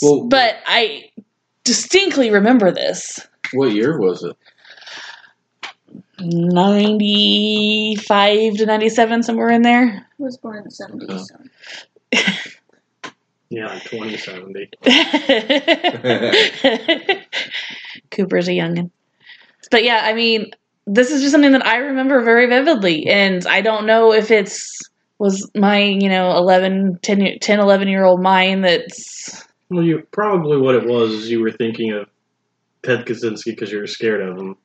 Speaker 2: Well-
Speaker 1: but I distinctly remember this.
Speaker 2: What year was it?
Speaker 1: 95 to 97, somewhere in there.
Speaker 4: I was born in the 70s,
Speaker 2: Oh.
Speaker 4: so.
Speaker 3: Yeah, like 2070. [laughs] [laughs]
Speaker 1: Cooper's a youngin. But yeah, I mean, this is just something that I remember very vividly. And I don't know if it's was my, you know, 11, 10, year- 10 11 year old mind that's
Speaker 3: Well, you probably what it was is you were thinking of Ted Kaczynski because you were scared of him,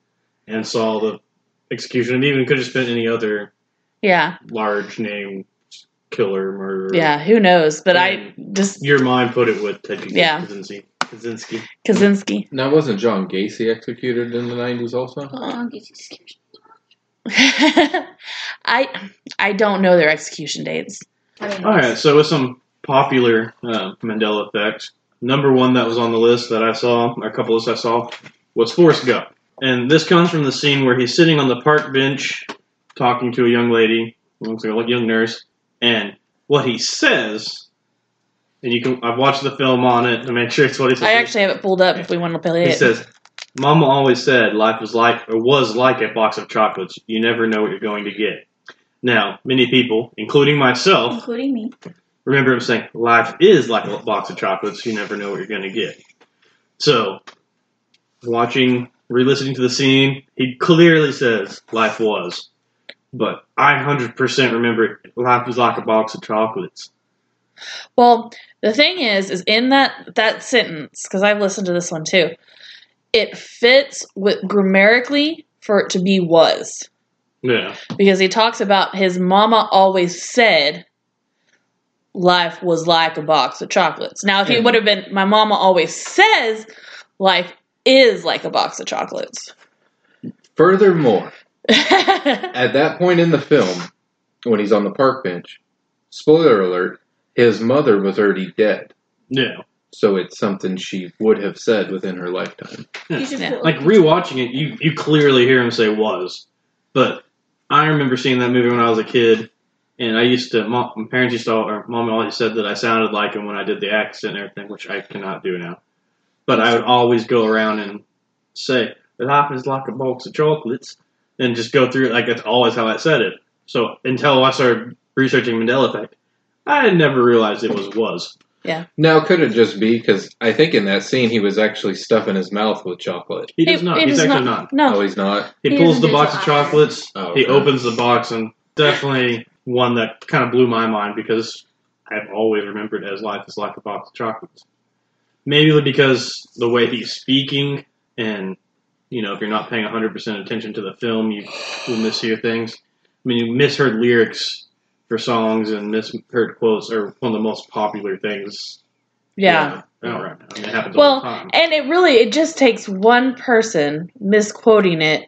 Speaker 3: and saw the execution, and even could have been any other
Speaker 1: yeah,
Speaker 3: large name killer murderer.
Speaker 1: yeah, who knows? But I just
Speaker 3: Your mind put it with Ted
Speaker 1: Yeah.
Speaker 3: Kaczynski. Kaczynski.
Speaker 1: Kaczynski.
Speaker 2: Now, wasn't John Gacy executed in the 90s also?
Speaker 4: Oh, it gets.
Speaker 1: I I don't know their execution dates.
Speaker 3: All right, so with some popular uh, Mandela effects, number one that was on the list that I saw, or a couple of lists I saw, was Forrest Gump. And this comes from the scene where he's sitting on the park bench talking to a young lady, looks like a young nurse, and what he says, and you can I've watched the film on it to make sure it's what he says.
Speaker 1: I actually have it pulled up if we want to play it.
Speaker 3: he says, "Mama always said life was like or was like a box of chocolates. You never know what you're going to get." Now, many people, including myself,
Speaker 4: including me.
Speaker 3: remember him saying, "Life is like a box of chocolates. You never know what you're going to get." So, watching, re-listening to the scene, he clearly says, "Life was," but I hundred percent remember life was like a box of chocolates.
Speaker 1: Well, the thing is, is in that that sentence because I've listened to this one too. It fits with grammatically for it to be was
Speaker 3: Yeah,
Speaker 1: because he talks about his mama always said life was like a box of chocolates. Now, if he would have been, my mama always says life is like a box of chocolates.
Speaker 2: Furthermore, [laughs] at that point in the film, when he's on the park bench, spoiler alert, his mother was already dead.
Speaker 3: yeah.
Speaker 2: So it's something she would have said within her lifetime.
Speaker 4: You should
Speaker 1: Yeah.
Speaker 3: Like rewatching it, you you clearly hear him say "was," but I remember seeing that movie when I was a kid, and I used to. My parents used to, or mom always said that I sounded like him when I did the accent and everything, which I cannot do now. But I would always go around and say, "Life is like a box of chocolates," and just go through it like that's always how I said it. So until I started researching Mandela effect, I had never realized it was was. Yeah.
Speaker 2: Now, could it just be because I think in that scene he was actually stuffing his mouth with chocolate?
Speaker 3: He does not.
Speaker 1: it
Speaker 3: He's
Speaker 1: is
Speaker 3: actually not.
Speaker 1: No,
Speaker 2: Oh, he's not.
Speaker 3: He
Speaker 4: He
Speaker 3: pulls the box of chocolates.
Speaker 2: Oh,
Speaker 3: He opens the box and definitely one that kind of blew my mind because I've always remembered as life is like a box of chocolates. Maybe because the way he's speaking and you know if you're not paying 100% attention to the film you will mishear things. I mean you misheard lyrics for songs and misheard quotes are one of the most popular things.
Speaker 1: yeah.
Speaker 3: out right now. I mean, it happens all
Speaker 1: Well,
Speaker 3: the time.
Speaker 1: and it really it just takes one person misquoting it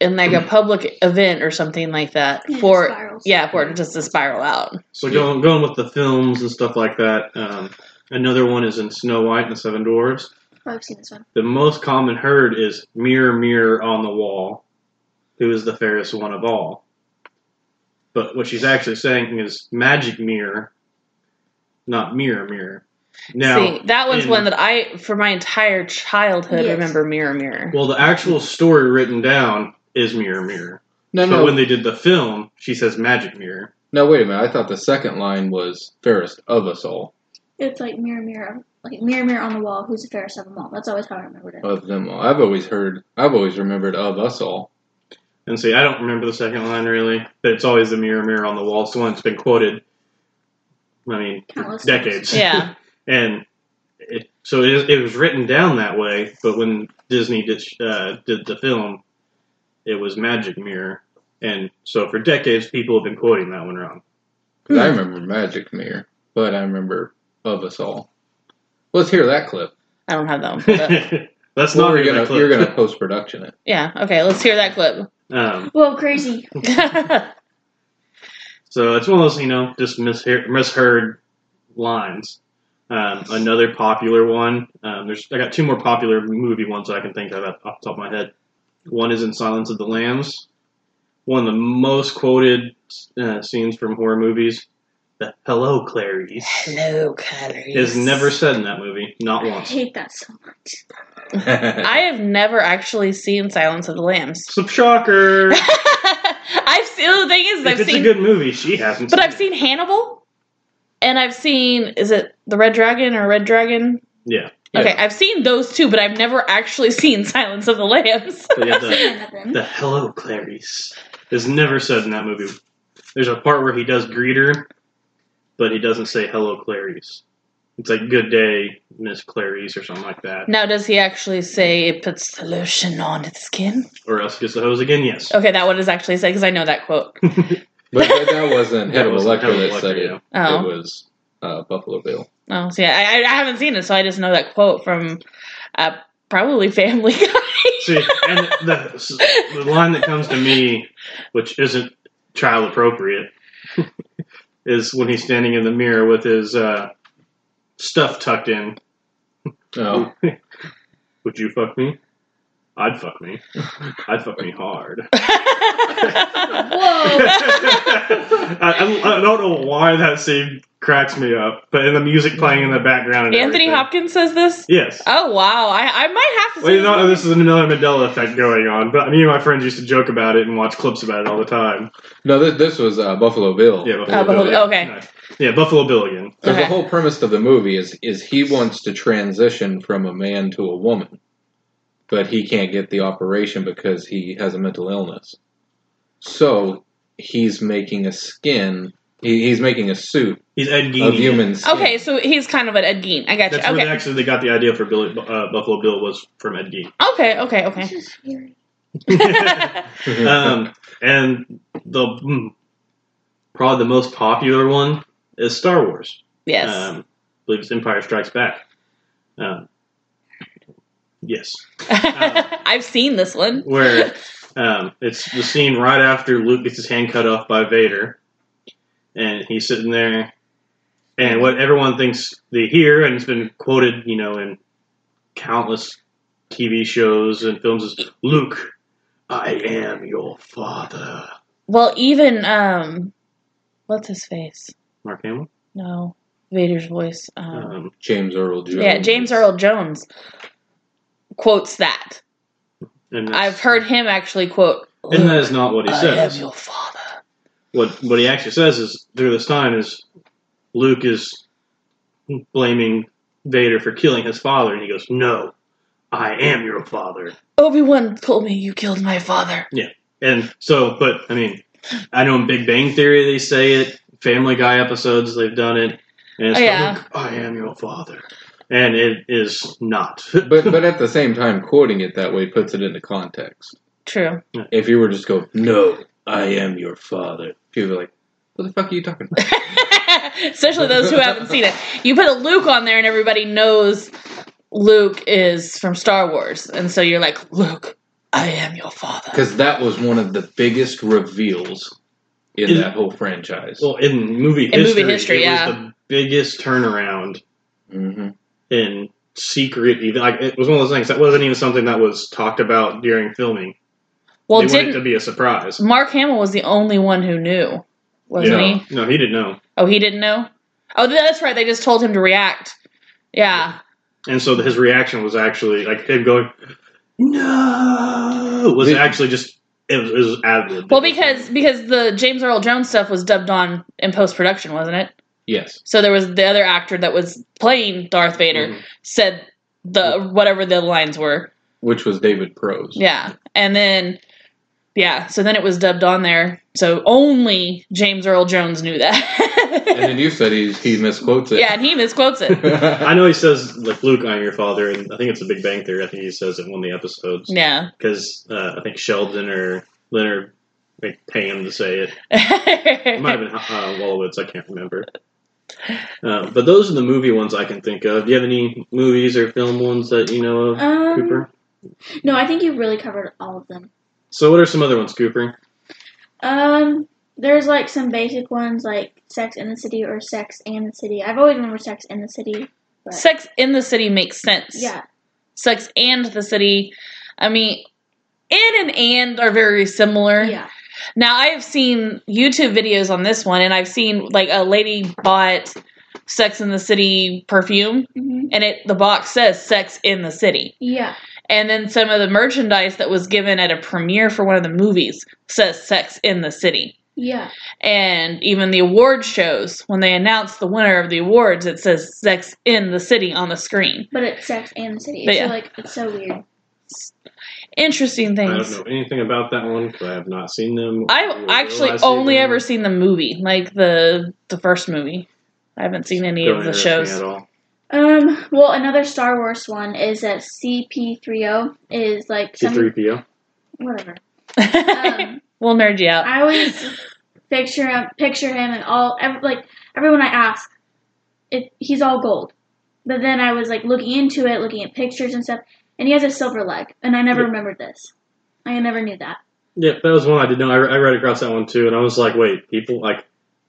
Speaker 1: in like a [clears throat] public event or something like that
Speaker 4: Yeah,
Speaker 1: for yeah for it just to spiral out.
Speaker 3: So going going with the films and stuff like that. Um, another one is in Snow White and the Seven Dwarfs.
Speaker 4: I've seen this one.
Speaker 3: The most common heard is "Mirror, mirror on the wall, who is the fairest one of all." But what she's actually saying is "magic mirror," not "mirror, mirror." Now,
Speaker 1: See, that one's
Speaker 3: in-
Speaker 1: one that I for my entire childhood
Speaker 4: Yes.
Speaker 1: remember mirror mirror.
Speaker 3: well, the actual story written down is Mirror Mirror.
Speaker 2: No,
Speaker 3: but
Speaker 2: no,
Speaker 3: when they did the film, she says Magic Mirror.
Speaker 2: no. Wait a minute. I thought the second line was fairest of us all.
Speaker 4: It's like mirror, mirror, like mirror, mirror on the wall. Who's the fairest of them all? That's always how I remembered it.
Speaker 2: Of them all. I've always heard. I've always remembered of us all.
Speaker 3: And see, I don't remember the second line really, but it's always the mirror, mirror on the wall. It's the one that's been quoted. I mean,
Speaker 4: Countless
Speaker 3: decades.
Speaker 1: Yeah. [laughs]
Speaker 3: and it, so it, it was written down that way. But when Disney did uh, did the film, it was Magic Mirror, and so for decades people have been quoting that one wrong.
Speaker 2: 'Cause I
Speaker 1: Hmm.
Speaker 2: remember Magic Mirror, but I remember of us all. Let's hear that clip.
Speaker 1: I don't have that one. pulled. [laughs]
Speaker 3: That's
Speaker 2: Well,
Speaker 3: not
Speaker 2: you're gonna
Speaker 3: clip.
Speaker 2: you're gonna post production it.
Speaker 1: yeah. Okay. Let's hear that clip.
Speaker 3: Um,
Speaker 4: Whoa, crazy! [laughs]
Speaker 3: So it's one of those, you know, just misheard, misheard lines. Um, another popular one. Um, there's I got two more popular movie ones that I can think of off the top of my head. One is in Silence of the Lambs. One of the most quoted uh, scenes from horror movies. The "Hello, Clarice"
Speaker 1: Hello, calories.
Speaker 3: is never said in that movie, not once.
Speaker 4: I
Speaker 3: once.
Speaker 4: hate that so much. [laughs]
Speaker 1: I have never actually seen Silence of the Lambs.
Speaker 3: Some shocker. [laughs]
Speaker 1: I've seen the thing is
Speaker 3: if
Speaker 1: I've
Speaker 3: it's
Speaker 1: seen,
Speaker 3: a good movie, she hasn't.
Speaker 1: but
Speaker 3: seen
Speaker 1: I've seen Hannibal, and I've seen is it the Red Dragon or Red Dragon?
Speaker 3: it. Yeah.
Speaker 2: Yeah.
Speaker 1: Okay, I've seen those two, but I've never actually [laughs] seen Silence of the Lambs.
Speaker 3: So yeah, the,
Speaker 4: Nothing.
Speaker 3: The hello, Clarice is never said in that movie. There's a part where he does greet her, but he doesn't say hello, Clarice. It's like good day, Miss Clarice, or something like that.
Speaker 1: now, does he actually say it puts the lotion on its skin?
Speaker 3: Or else gets the hose again. Yes.
Speaker 1: Okay, that one is actually said because I know that quote. [laughs]
Speaker 2: but, but that wasn't
Speaker 3: That
Speaker 2: Hannibal
Speaker 3: wasn't
Speaker 2: Lecter
Speaker 3: Hannibal
Speaker 2: that
Speaker 3: Lecter,
Speaker 2: said it.
Speaker 3: yeah.
Speaker 1: Oh.
Speaker 2: It was uh, Buffalo Bill.
Speaker 1: Oh, so yeah, I, I haven't seen it, so I just know that quote from uh, probably Family [laughs] Guy.
Speaker 3: See, and the, the line that comes to me, which isn't child appropriate, is when he's standing in the mirror with his uh, stuff tucked in.
Speaker 2: Oh, [laughs]
Speaker 3: Would you fuck me? I'd fuck me. [laughs] I'd fuck me hard. [laughs]
Speaker 4: Whoa! [laughs]
Speaker 3: I, I, I don't know why that scene cracks me up, but in the music playing in the background. And
Speaker 1: Anthony
Speaker 3: everything.
Speaker 1: Hopkins says this.
Speaker 3: Yes.
Speaker 1: Oh wow, I, I might have to.
Speaker 3: Well, you
Speaker 1: see
Speaker 3: know,
Speaker 1: this.
Speaker 3: this is another Mandela effect going on, but me and my friends used to joke about it and watch clips about it all the time.
Speaker 2: no, this, this was uh, Buffalo Bill.
Speaker 3: Yeah, Buffalo Bill.
Speaker 1: Buffalo-
Speaker 3: yeah.
Speaker 1: okay.
Speaker 3: Nice. Yeah, Buffalo Bill again.
Speaker 2: So
Speaker 1: Okay.
Speaker 2: the whole premise of the movie is is he wants to transition from a man to a woman, but he can't get the operation because he has a mental illness. So he's making a skin. He, he's making a suit
Speaker 3: He's Ed
Speaker 2: of
Speaker 3: Gein.
Speaker 2: human skin.
Speaker 1: Okay, so he's kind of an Ed Gein. I got you.
Speaker 3: That's where
Speaker 1: Okay.
Speaker 3: they actually they got the idea for Billy, uh, Buffalo Bill was from Ed Gein.
Speaker 1: okay, okay, okay.
Speaker 4: This is scary. [laughs]
Speaker 3: um, and the mm, probably the most popular one is Star Wars.
Speaker 1: yes.
Speaker 3: Um, I believe it's Empire Strikes Back. Um, yes, [laughs]
Speaker 1: I've seen this one.
Speaker 3: where um, it's the scene right after Luke gets his hand cut off by Vader, and he's sitting there, and what everyone thinks they hear, and it's been quoted, you know, in countless TV shows and films, is Luke, I am your father.
Speaker 1: Well, even um, what's his face?
Speaker 3: Mark Hamill.
Speaker 1: No, Vader's voice. Um,
Speaker 3: Um,
Speaker 2: James Earl Jones.
Speaker 1: yeah, James Earl Jones quotes that. I've heard him actually quote.
Speaker 3: and that is not what he
Speaker 1: I
Speaker 3: says.
Speaker 1: am your father.
Speaker 3: what what he actually says is through this time is Luke is blaming Vader for killing his father, and he goes, "No, I am your father."
Speaker 1: Obi Wan told me you killed my father.
Speaker 3: Yeah, and so, but I mean, I know in Big Bang Theory they say it. Family Guy episodes they've done it, and it's
Speaker 1: Oh, yeah.
Speaker 3: Luke, I am your father, and it is not.
Speaker 2: But but at the same time, quoting it that way puts it into context.
Speaker 1: True.
Speaker 2: If you were just go, no, I am your father. People are like, what the fuck are you talking about? [laughs]
Speaker 1: Especially those who haven't seen it. You put a Luke on there, and everybody knows Luke is from Star Wars, and so you're like, Luke, I am your father.
Speaker 2: Because that was one of the biggest reveals in
Speaker 3: In-
Speaker 2: that whole franchise.
Speaker 3: well, in movie
Speaker 1: In movie
Speaker 3: history,
Speaker 1: history,
Speaker 3: it
Speaker 1: yeah.
Speaker 3: was the biggest turnaround
Speaker 2: hmm
Speaker 3: in secret. Even like it was one of those things that wasn't even something that was talked about during filming.
Speaker 1: Well,
Speaker 3: they wanted it
Speaker 1: didn't
Speaker 3: to be a surprise.
Speaker 1: Mark Hamill was the only one who knew, wasn't
Speaker 3: no,
Speaker 1: he?
Speaker 3: no, he didn't know.
Speaker 1: Oh, he didn't know. Oh, that's right. They just told him to react. Yeah.
Speaker 3: And so his reaction was actually like him going, "No," was
Speaker 2: Did-
Speaker 3: actually just it was, it was ad lib.
Speaker 1: Well, because because the James Earl Jones stuff was dubbed on in post production, wasn't it?
Speaker 2: Yes.
Speaker 1: So there was the other actor that was playing Darth Vader
Speaker 3: Mhm.
Speaker 1: said the whatever the lines were.
Speaker 2: Which was David Prowse.
Speaker 1: Yeah. And then yeah, so then it was dubbed on there. So only James Earl Jones knew that. [laughs]
Speaker 2: And then you said he he misquotes it.
Speaker 1: yeah, and he misquotes it. [laughs]
Speaker 3: I know he says like Luke, I'm your father, and I think it's a Big Bang Theory. I think he says it in one of the episodes
Speaker 1: Yeah.
Speaker 3: because uh, I think Sheldon or Leonard like pay him to say it. [laughs] It might have been uh, Wolowitz. I can't remember. Uh, but those are the movie ones I can think of. Do you have any movies or film ones that you know of,
Speaker 4: Um,
Speaker 3: Cooper?
Speaker 4: no, I think you really covered all of them.
Speaker 3: So what are some other ones, Cooper?
Speaker 4: Um, there's like some basic ones like Sex in the City or Sex and the City. I've always remembered Sex in the City. But
Speaker 1: Sex in the City makes sense.
Speaker 4: yeah,
Speaker 1: Sex and the City. I mean, in and and are very similar.
Speaker 4: yeah,
Speaker 1: Now I have seen YouTube videos on this one, and I've seen like a lady bought Sex in the City perfume,
Speaker 4: hmm
Speaker 1: and it the box says Sex in the City.
Speaker 4: yeah,
Speaker 1: And then some of the merchandise that was given at a premiere for one of the movies says Sex in the City.
Speaker 4: yeah.
Speaker 1: And even the award shows, when they announce the winner of the awards, it says Sex in the City on the screen.
Speaker 4: But it's Sex and the City.
Speaker 1: But
Speaker 4: so
Speaker 1: yeah.
Speaker 4: like it's so weird.
Speaker 1: Interesting things.
Speaker 3: I don't know anything about that one because I have not seen them.
Speaker 1: I've actually only
Speaker 3: them?
Speaker 1: ever seen the movie, like the the first movie. I haven't seen any
Speaker 3: Don't
Speaker 1: of the shows.
Speaker 3: at all.
Speaker 4: Um, well, another Star Wars one is that CP30 is like some
Speaker 3: C3PO.
Speaker 4: whatever. [laughs] Um,
Speaker 1: we'll nerd you out.
Speaker 4: I always picture him, picture him, and all ev like everyone I ask, it he's all gold. But then I was like looking into it, looking at pictures and stuff, and he has a silver leg, and I never
Speaker 3: Yeah.
Speaker 4: remembered this. I never knew that.
Speaker 3: Yeah, that was one I did know. I, I read across that one too, and I was like, wait, people like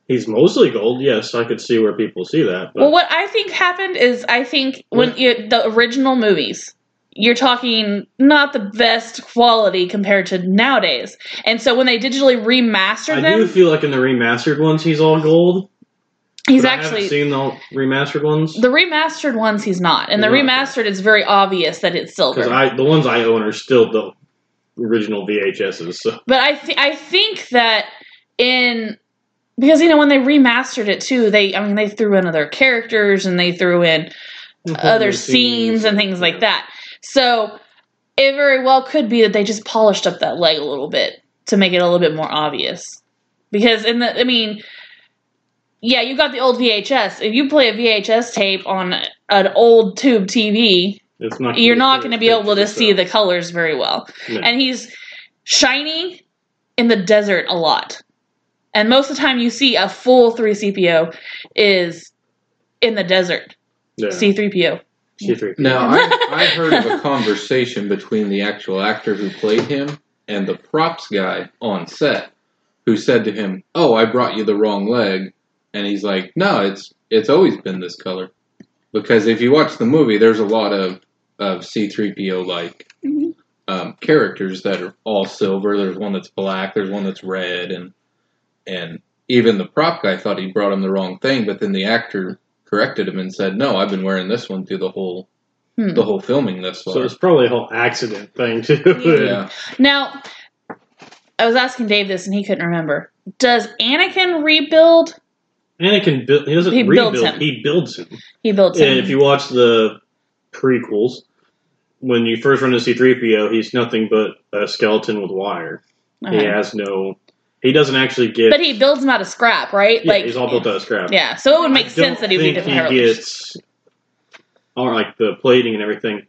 Speaker 3: he's mostly gold. Yes, I could see where people see that. But
Speaker 1: Well, what I think happened is I think when you, the original movies, you're talking not the best quality compared to nowadays, and so when they digitally remastered
Speaker 3: I
Speaker 1: them,
Speaker 3: do feel like in the remastered ones he's all gold.
Speaker 1: He's
Speaker 3: but
Speaker 1: actually
Speaker 3: seen the remastered ones
Speaker 1: the remastered ones. He's not, and the
Speaker 3: He's not.
Speaker 1: remastered it's very obvious that it's silver.
Speaker 3: because I the ones I own are still the original VHSs. So
Speaker 1: But I th- I think that in because you know when they remastered it too, they I mean they threw in other characters and they threw in other scenes and things like that. So it very well could be that they just polished up that leg a little bit to make it a little bit more obvious. Because in the I mean yeah, you got the old VHS. If you play a VHS tape on an old tube TV,
Speaker 3: It's not.
Speaker 1: you're not going to be able to see the colors very well.
Speaker 3: No.
Speaker 1: And he's shiny in the desert a lot. And most of the time you see a full 3CPO is in the desert.
Speaker 3: Yeah.
Speaker 1: C3PO.
Speaker 3: C3PO.
Speaker 2: Now, [laughs] I, I heard of a conversation between the actual actor who played him and the props guy on set, who said to him, "Oh, I brought you the wrong leg," and he's like, "No, it's it's always been this color." Because if you watch the movie, there's a lot of of C-3PO like
Speaker 4: Mhm.
Speaker 2: um, characters that are all silver. There's one that's black. There's one that's red, and and even the prop guy thought he brought him the wrong thing, but then the actor corrected him and said, "No, I've been wearing this one through the whole
Speaker 1: Hmm.
Speaker 2: the whole filming this far."
Speaker 3: So it's probably a whole accident thing too.
Speaker 2: yeah, [laughs]
Speaker 1: Now, I was asking Dave this and he couldn't remember. Does Anakin rebuild?
Speaker 3: Anakin build, he doesn't
Speaker 1: He builds
Speaker 3: rebuild.
Speaker 1: him.
Speaker 3: He builds him.
Speaker 1: He builds him.
Speaker 3: And if you watch the prequels, when you first run into C3PO, he's nothing but a skeleton with wire. He has no. He doesn't actually get.
Speaker 1: But he builds him out of scrap, right?
Speaker 3: yeah, he's all built out of scrap.
Speaker 1: Yeah, so it would make
Speaker 3: I
Speaker 1: sense that he would be different
Speaker 3: he gets, or like the plating and everything,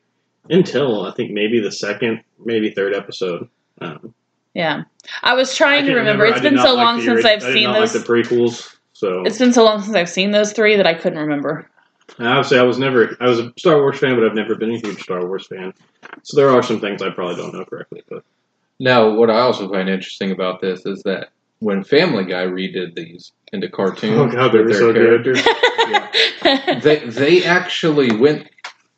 Speaker 3: until I think maybe the second, maybe third episode. Um,
Speaker 1: Yeah, I was
Speaker 3: I
Speaker 1: trying to
Speaker 3: can't
Speaker 1: remember. It's been so
Speaker 3: like
Speaker 1: long
Speaker 3: the
Speaker 1: since I've
Speaker 3: I
Speaker 1: seen those.
Speaker 3: like the prequels. So
Speaker 1: It's been so long since I've seen those three that I couldn't remember.
Speaker 3: I would say I was never. I was a Star Wars fan, but I've never been a huge Star Wars fan. So there are some things I probably don't know correctly. But
Speaker 2: Now, what I also find interesting about this is that when Family Guy redid these into cartoons
Speaker 3: Oh, God, they
Speaker 2: with
Speaker 3: were
Speaker 2: their
Speaker 3: so good.
Speaker 2: characters, [laughs] they they actually went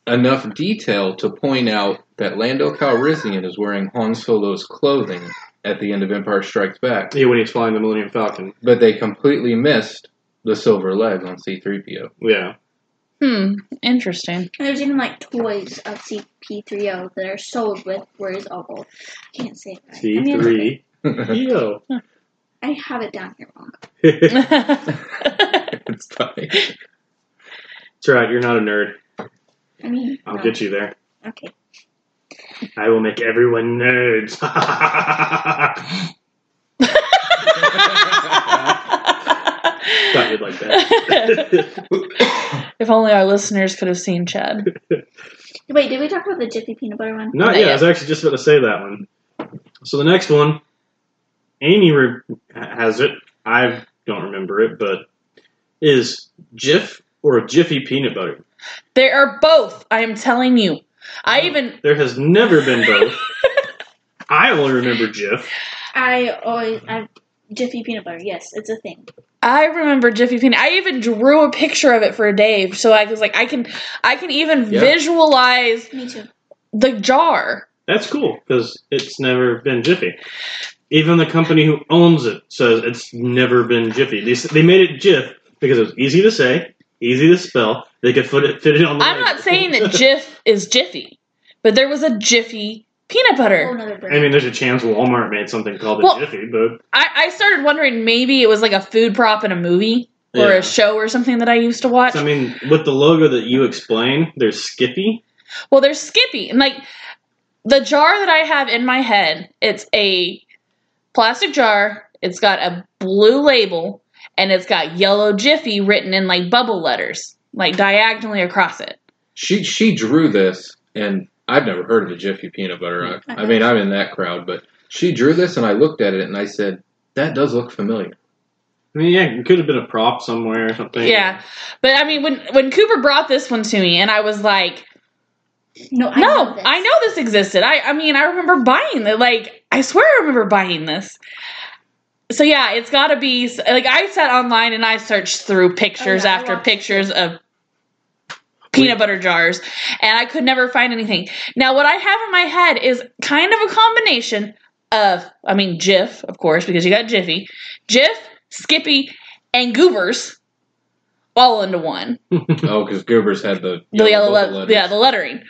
Speaker 2: enough detail to point out that Lando Calrissian is wearing Han Solo's clothing at the end of Empire Strikes Back,
Speaker 3: yeah, when he's flying the Millennium Falcon,
Speaker 2: but they completely missed the silver leg on C-3PO.
Speaker 3: yeah,
Speaker 1: Hmm. Interesting.
Speaker 4: There's even like toys of CP3O that are sold with where is all gold. I can't say it right. I, mean,
Speaker 3: C3. Yo. [laughs]
Speaker 4: I have it down here wrong. [laughs] [laughs]
Speaker 2: it's funny.
Speaker 3: That's right, you're not a nerd.
Speaker 4: I mean,
Speaker 3: I'll
Speaker 4: no.
Speaker 3: get you there.
Speaker 4: Okay.
Speaker 3: I will make everyone nerds. [laughs] Thought you'd like that. [laughs]
Speaker 1: if only our listeners could have seen Chad.
Speaker 4: Wait, did we talk about the Jiffy peanut butter one?
Speaker 3: Not
Speaker 1: Not
Speaker 3: yet. I was actually just about to say that one. So the next one, Amy re- has it. I don't remember it, but is Jif or Jiffy peanut butter?
Speaker 1: They are both. I am telling you. I even
Speaker 3: There has never been [laughs] both. I only remember Jif.
Speaker 4: I always I Jiffy peanut butter. Yes, it's a thing.
Speaker 1: I remember Jiffy Peanut. I even drew a picture of it for Dave, so I was like, I can, I can even
Speaker 2: Yeah.
Speaker 1: visualize
Speaker 4: Me too.
Speaker 1: the jar.
Speaker 3: That's cool because it's never been Jiffy. Even the company who owns it says it's never been Jiffy. They, s- they made it Jif because it was easy to say, easy to spell. They could fit it, fit it on the
Speaker 1: I'm not saying that [laughs] Jif is Jiffy, but there was a Jiffy peanut butter.
Speaker 3: I mean, there's a chance Walmart made something called
Speaker 1: Well-
Speaker 3: a Jiffy, but
Speaker 1: I, I started wondering maybe it was like a food prop in a movie or
Speaker 3: Yeah.
Speaker 1: a show or something that I used to watch.
Speaker 3: I mean, with the logo that you explain, there's Skippy.
Speaker 1: Well, there's Skippy, and like the jar that I have in my head, it's a plastic jar. It's got a blue label, and it's got yellow Jiffy written in like bubble letters, like diagonally across it.
Speaker 2: She she drew this, and I've never heard of a Jiffy peanut butter. I, I mean, I'm in that crowd, but she drew this, and I looked at it, and I said, "That does look familiar."
Speaker 3: I mean, yeah, it could have been a prop somewhere or something.
Speaker 1: Yeah, but I mean, when when Cooper brought this one to me, and I was like,
Speaker 4: no, I
Speaker 1: "No,
Speaker 4: know this.
Speaker 1: I know this existed." I I mean, I remember buying it. Like, I swear, I remember buying this. So yeah, it's got to be like I sat online and I searched through pictures
Speaker 4: Oh, yeah,
Speaker 1: after
Speaker 4: watched
Speaker 1: pictures of peanut butter jars, and I could never find anything. Now, what I have in my head is kind of a combination of, I mean, Jif, of course, because you got Jiffy, Jif, Skippy, and Goobers, all into one. [laughs]
Speaker 2: oh, because Goobers had the
Speaker 1: The yellow,
Speaker 2: bubble
Speaker 1: le-
Speaker 2: letters.
Speaker 1: yeah, the lettering.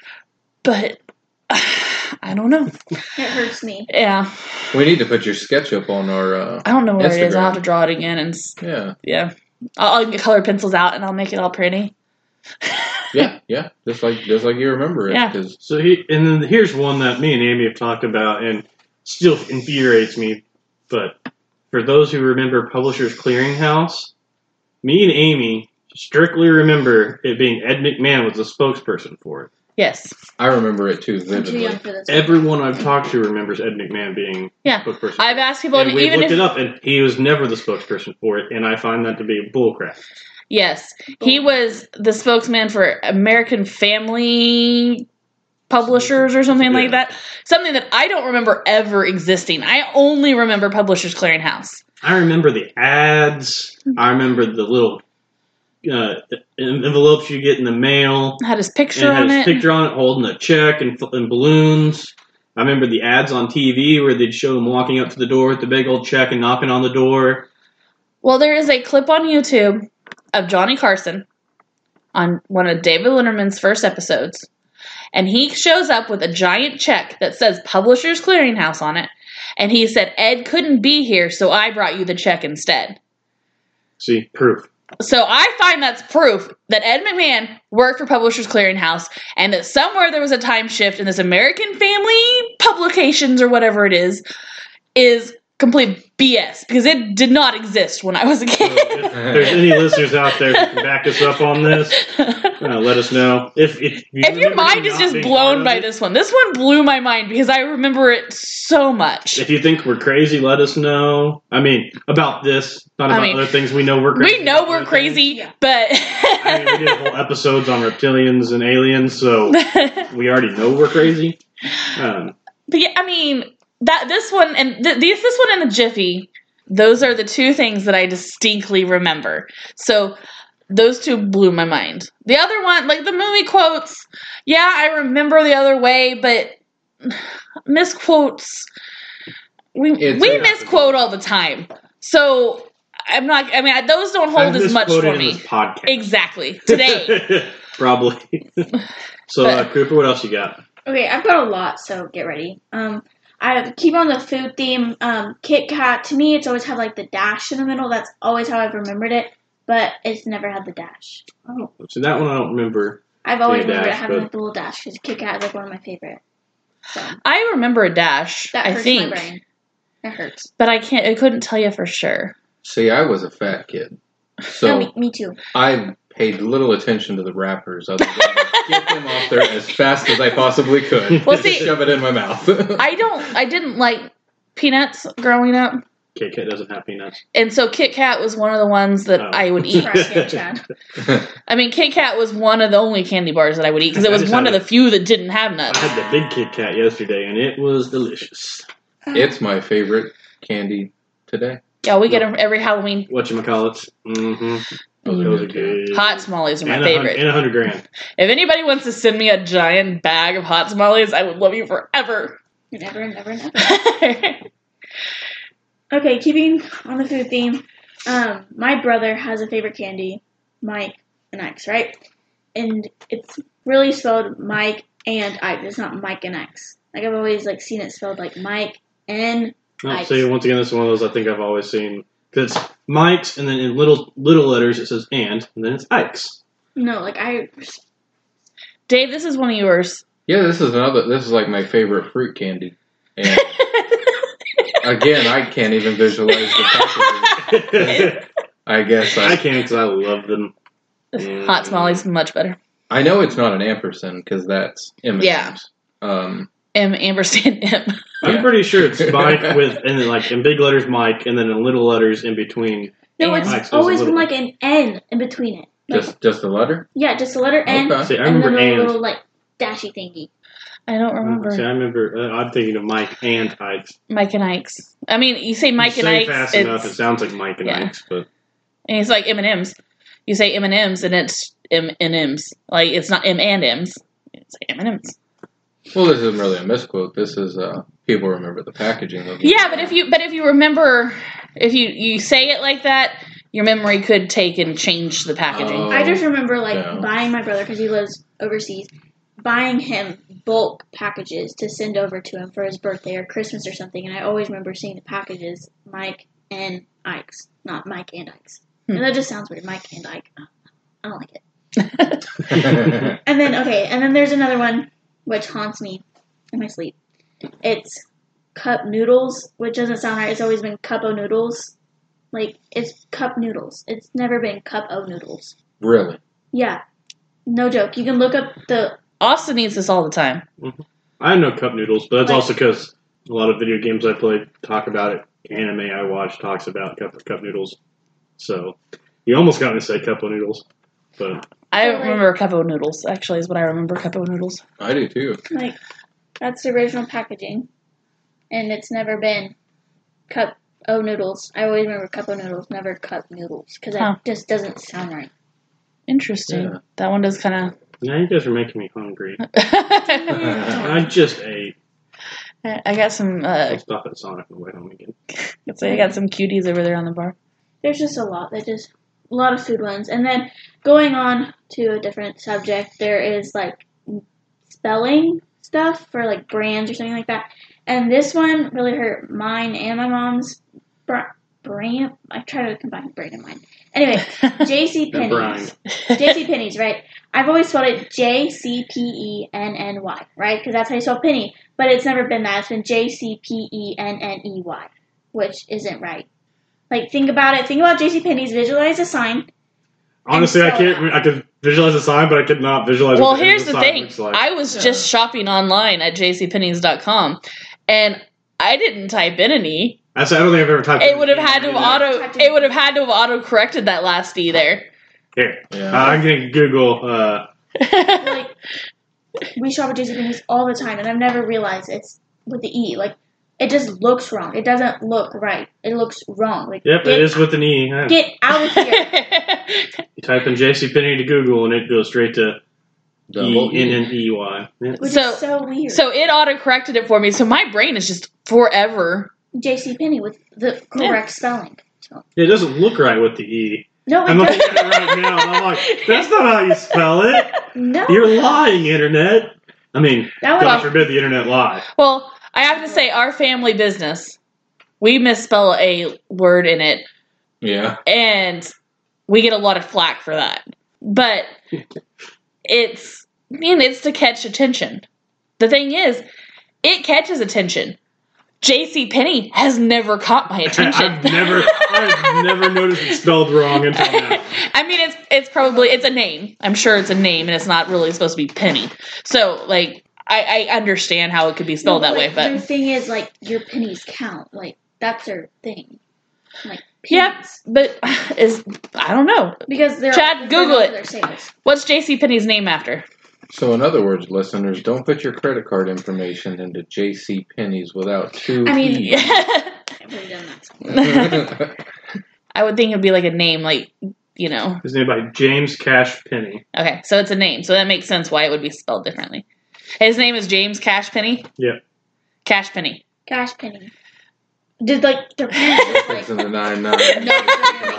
Speaker 1: But [sighs] I don't know.
Speaker 4: It hurts me.
Speaker 1: Yeah,
Speaker 2: We need to put your sketch up on our. Uh,
Speaker 1: I don't know where it is. I'll have to draw it again, and
Speaker 2: yeah,
Speaker 1: yeah, I'll, I'll get colored pencils out and I'll make it all pretty. [laughs]
Speaker 2: yeah, yeah. Just like just like you remember it.
Speaker 1: Yeah.
Speaker 2: 'cause-
Speaker 3: So he, and then here's one that me and Amy have talked about, and still infuriates me. But for those who remember Publishers Clearinghouse, me and Amy strictly remember it being Ed McMahon was the spokesperson for it.
Speaker 1: Yes.
Speaker 2: I remember it too
Speaker 4: I'm too
Speaker 2: vividly.
Speaker 4: young for this.
Speaker 3: Everyone I've talked to remembers Ed McMahon being
Speaker 1: Yeah.
Speaker 3: spokesperson.
Speaker 1: I've asked people,
Speaker 3: and
Speaker 1: and
Speaker 3: we
Speaker 1: even
Speaker 3: looked
Speaker 1: if
Speaker 3: it up, and he was never the spokesperson for it, and I find that to be bullcrap.
Speaker 1: Yes, he was the spokesman for American Family Publishers or something like that. Something that I don't remember ever existing. I only remember Publishers Clearinghouse.
Speaker 3: I remember the ads. I remember the little uh, envelopes you get in the mail.
Speaker 1: Had his picture on
Speaker 3: had
Speaker 1: it.
Speaker 3: picture on it holding a check and, and balloons. I remember the ads on TV where they'd show him walking up to the door with the big old check and knocking on the door.
Speaker 1: Well, there is a clip on YouTube of Johnny Carson on one of David Letterman's first episodes. And he shows up with a giant check that says Publishers Clearinghouse on it. And he said, Ed couldn't be here, so I brought you the check instead.
Speaker 3: See, proof.
Speaker 1: So I find that's proof that Ed McMahon worked for Publishers Clearinghouse and that somewhere there was a time shift in this American Family Publications or whatever it is, is complete BS because it did not exist when I was a kid.
Speaker 3: if there's any listeners out there that can back us up on this, uh, let us know. If if, you
Speaker 1: if your mind is just blown by
Speaker 3: it,
Speaker 1: this one, this one blew my mind because I remember it so much.
Speaker 3: If you think we're crazy, let us know. I mean, about this, not
Speaker 1: I
Speaker 3: about
Speaker 1: mean,
Speaker 3: other things we know we're crazy.
Speaker 1: We know we're crazy,
Speaker 4: Yeah.
Speaker 1: but
Speaker 3: I mean, we did whole [laughs] episodes on reptilians and aliens, so [laughs] we already know we're crazy. Um,
Speaker 1: But yeah, I mean that this one and th- this this one and the Jiffy, those are the two things that I distinctly remember. So those two blew my mind. The other one, like the movie quotes, yeah, I remember the other way, but [sighs] misquotes we
Speaker 2: It's
Speaker 1: we
Speaker 2: a-
Speaker 1: misquote all the time. So I'm not. I mean, those don't hold
Speaker 3: I'm
Speaker 1: as much for me.
Speaker 3: this podcast.
Speaker 1: Exactly [laughs] today.
Speaker 3: Probably. [laughs] so, uh, Cooper, what else you got?
Speaker 4: Okay, I've got a lot, so get ready. Um, I keep on the food theme. Um, Kit Kat to me, it's always had like the dash in the middle. That's always how I've remembered it, but it's never had the dash.
Speaker 3: Oh, so that one I don't remember.
Speaker 4: I've always
Speaker 3: Yeah,
Speaker 4: remembered it
Speaker 3: dash,
Speaker 4: having
Speaker 3: but-
Speaker 4: like the little dash because Kit Kat is like one of my favorite. So
Speaker 1: I remember a dash.
Speaker 4: that
Speaker 1: I
Speaker 4: hurts
Speaker 1: think,
Speaker 4: my brain. It hurts.
Speaker 1: but I can't. I couldn't tell you for sure.
Speaker 2: See, I was a fat kid, [laughs]
Speaker 4: no,
Speaker 2: so
Speaker 4: me, me too.
Speaker 2: I paid little attention to the wrappers other than [laughs] get them off there as fast as I possibly could.
Speaker 1: Well, see-
Speaker 2: shove it in my mouth. [laughs]
Speaker 1: I don't. I didn't like peanuts growing up,
Speaker 3: Kit Kat doesn't have peanuts.
Speaker 1: and so Kit Kat was one of the ones that
Speaker 3: Oh.
Speaker 1: I would eat.
Speaker 4: Fresh Kit Kat. [laughs]
Speaker 1: I mean, Kit Kat was one of the only candy bars that I would eat because it was one of
Speaker 3: had
Speaker 1: the few that didn't have nuts.
Speaker 3: I had the big Kit Kat yesterday, and it was delicious.
Speaker 2: it's my favorite candy today.
Speaker 1: Yeah, we get them every Halloween.
Speaker 3: Whatchamacallits. Mm-hmm.
Speaker 2: Those
Speaker 3: Those are
Speaker 2: good,
Speaker 3: good.
Speaker 1: Hot tamales are my
Speaker 3: and a
Speaker 1: favorite.
Speaker 3: and a hundred grand.
Speaker 1: If anybody wants to send me a giant bag of hot tamales, I would love you forever.
Speaker 4: Never, never, never. [laughs] Okay, keeping on the food theme, um, my brother has a favorite candy, Mike and X, right? And it's really spelled Mike and Ike. It's not Mike and X. Like I've always like seen it spelled like Mike and
Speaker 3: Oh,
Speaker 4: Ike's.
Speaker 3: see, once again, this is one of those I think I've always seen. Because it's Mike's, and then in little little letters it says and, and then it's Ike's.
Speaker 4: no, like I
Speaker 1: Dave, this is one of yours.
Speaker 2: Yeah, this is another. This is like my favorite fruit candy. And [laughs] again, I can't even visualize the packaging. [laughs] I guess
Speaker 3: I
Speaker 2: I.
Speaker 3: can't because I love them.
Speaker 1: Hot tamales much better.
Speaker 2: I know it's not an ampersand because that's M&M's.
Speaker 1: Yeah.
Speaker 2: Um,
Speaker 1: M ampersand M.
Speaker 3: I'm pretty sure it's Mike [laughs] with, and then like in big letters Mike, and then in little letters in between.
Speaker 4: no, it's
Speaker 3: Ike's is a
Speaker 4: always been like an N in between it. Like,
Speaker 2: just just a letter.
Speaker 4: yeah, just a letter N
Speaker 2: Okay.
Speaker 3: See, I
Speaker 4: and then
Speaker 3: remember
Speaker 4: a
Speaker 3: and.
Speaker 4: little like dashy thingy.
Speaker 1: I don't remember.
Speaker 3: See, I remember. Uh, I'm thinking of Mike and Ike's.
Speaker 1: Mike and Ike's. I mean, you say Mike
Speaker 3: you
Speaker 1: and
Speaker 3: say
Speaker 1: Ike's,
Speaker 3: fast
Speaker 1: it's,
Speaker 3: enough, it sounds like Mike and
Speaker 1: yeah.
Speaker 3: Ike's, but
Speaker 1: and it's like M and M's. You say M and M's, and it's M and M's. Like it's not M and M's. It's M and M's.
Speaker 2: Well, this isn't really a misquote. This is uh, people remember the packaging of it.
Speaker 1: Yeah, but if you but if you remember, if you you say it like that, your memory could take and change the packaging.
Speaker 2: Oh.
Speaker 4: I just remember like
Speaker 2: yeah.
Speaker 4: buying my brother because he lives overseas, buying him bulk packages to send over to him for his birthday or Christmas or something, and I always remember seeing the packages Mike and Ike's, not Mike and Ike's.
Speaker 1: Hmm.
Speaker 4: And that just sounds weird, Mike and Ike. I don't like it. [laughs] [laughs] [laughs] And then okay, and then there's another one which haunts me in my sleep. It's cup noodles, which doesn't sound right. It's always been cup o noodles. Like it's cup noodles. It's never been cup o noodles.
Speaker 2: really?
Speaker 4: Yeah. No joke. You can look up the
Speaker 1: Austin eats this all the time.
Speaker 3: I know cup noodles, but that's
Speaker 4: Like-
Speaker 3: also because a lot of video games I play talk about it. Anime I watch talks about cup cup noodles. So you almost got me to say cup o' noodles, but
Speaker 1: I
Speaker 4: So,
Speaker 1: remember a cup of noodles. Actually, is what I remember. Cup of noodles.
Speaker 2: I do too.
Speaker 4: like that's the original packaging. And it's never been cup o noodles. I always remember cup o noodles, never cup noodles. Because
Speaker 1: Huh.
Speaker 4: that just doesn't sound right.
Speaker 1: Interesting.
Speaker 2: Yeah.
Speaker 1: That one does kind of.
Speaker 3: now you guys are making me hungry. [laughs] I just ate.
Speaker 1: I got some. Uh,
Speaker 3: I'll stop at Sonic on the way home again. [laughs]
Speaker 1: let's I got some cuties over there on the bar.
Speaker 4: there's just a lot. There's just a lot of food ones. And then going on to a different subject, there is like spelling stuff for like brands or something like that. And this one really hurt mine and my mom's bra- brain. I try to combine brain and mine. Anyway, J.C.
Speaker 3: And brine.
Speaker 4: Penney's. [laughs] J.C. Penney's, right? I've always spelled it J C P E N N Y, right? Because that's how you spell penny. But it's never been that. It's been J C P E N N E Y, which isn't right. Like, think about it. Think about J.C. Penney's. Visualize a sign.
Speaker 3: Honestly, I can't. I could visualize a sign, but I could not visualize.
Speaker 1: well, here's
Speaker 3: the
Speaker 1: the thing.
Speaker 3: like.
Speaker 1: I was
Speaker 2: Yeah.
Speaker 1: just shopping online at jcpenney's.com, and I didn't type in an e.
Speaker 3: I said, I don't think I've ever typed.
Speaker 1: It would have had to have auto. It would have had to have auto corrected that last e there.
Speaker 3: Here, uh, I'm gonna Google. Uh, [laughs]
Speaker 4: Like, we shop at J.C. Penney's all the time, and I've never realized it's with the E. Like, it just looks wrong. It doesn't look right. It looks wrong. Like,
Speaker 3: yep,
Speaker 4: get,
Speaker 3: it is with an E. Yeah.
Speaker 4: get out of here. [laughs]
Speaker 3: You type in JCPenney to Google, and it goes straight to
Speaker 2: Double
Speaker 3: E N
Speaker 2: E.
Speaker 3: N E Y. Yeah.
Speaker 4: Which
Speaker 1: So-
Speaker 4: is so weird.
Speaker 1: so it auto corrected it for me. So my brain is just forever.
Speaker 4: J.C. Penney with the correct spelling.
Speaker 3: It doesn't look right with the E.
Speaker 4: No,
Speaker 3: I'm looking at it right now, and I'm like, that's not how you spell it. [laughs]
Speaker 4: No,
Speaker 3: You're lying, internet. I mean, God forbid the internet lie.
Speaker 1: Well, I have to say, our family business, we misspell a word in it,
Speaker 2: Yeah.
Speaker 1: and we get a lot of flack for that. But it's, I mean, it's to catch attention. The thing is, it catches attention. J.C. Penney has never caught my [laughs] attention.
Speaker 3: I've never, I've never noticed it spelled wrong until [laughs] now.
Speaker 1: I mean, it's it's probably it's a name. I'm sure it's a name, and it's not really supposed to be Penny. So, like, I, I understand how it could be spelled
Speaker 4: No,
Speaker 1: that way,
Speaker 4: but the thing is, like your pennies count. Like that's their thing. Like
Speaker 1: yeah,
Speaker 4: pennies.
Speaker 1: but is I don't know.
Speaker 4: because they're
Speaker 1: Chad,
Speaker 4: they're
Speaker 1: Google it.
Speaker 4: for Their sales.
Speaker 1: What's J.C. Penney's name after?
Speaker 2: So, in other words, listeners, don't put your credit card information into J.C. Penney's without two
Speaker 4: I mean,
Speaker 2: E's. [laughs]
Speaker 4: I've already done that. [laughs]
Speaker 1: I would think it'd be like a name, like you know.
Speaker 3: His name by James Cash Penney.
Speaker 1: Okay, so it's a name, so that makes sense why it would be spelled differently. His name is James Cash Penney.
Speaker 3: Yep.
Speaker 1: Cash Penny.
Speaker 4: Cash penny. Did like their pennies [laughs] like
Speaker 2: and the nine nine. [laughs]
Speaker 4: no, they're gonna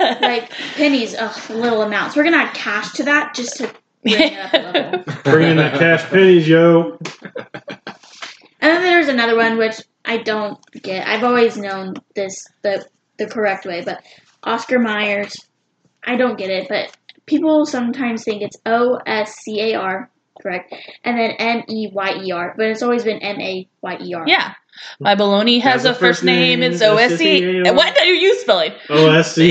Speaker 4: make- like pennies? Ugh, little amounts. We're gonna add cash to that just to bring it up a level. [laughs]
Speaker 3: Bring in that cash pennies, yo.
Speaker 4: And then there's another one which I don't get. I've always known this the the correct way, but Oscar Myers, I don't get it. But people sometimes think it's O S C A R, correct, and then M E Y E R, but it's always been M A Y E R.
Speaker 1: yeah. My baloney has, a first name. It's O S C.
Speaker 3: O-S-C-A-R.
Speaker 1: What are you spelling?
Speaker 3: O S [laughs] [laughs] C.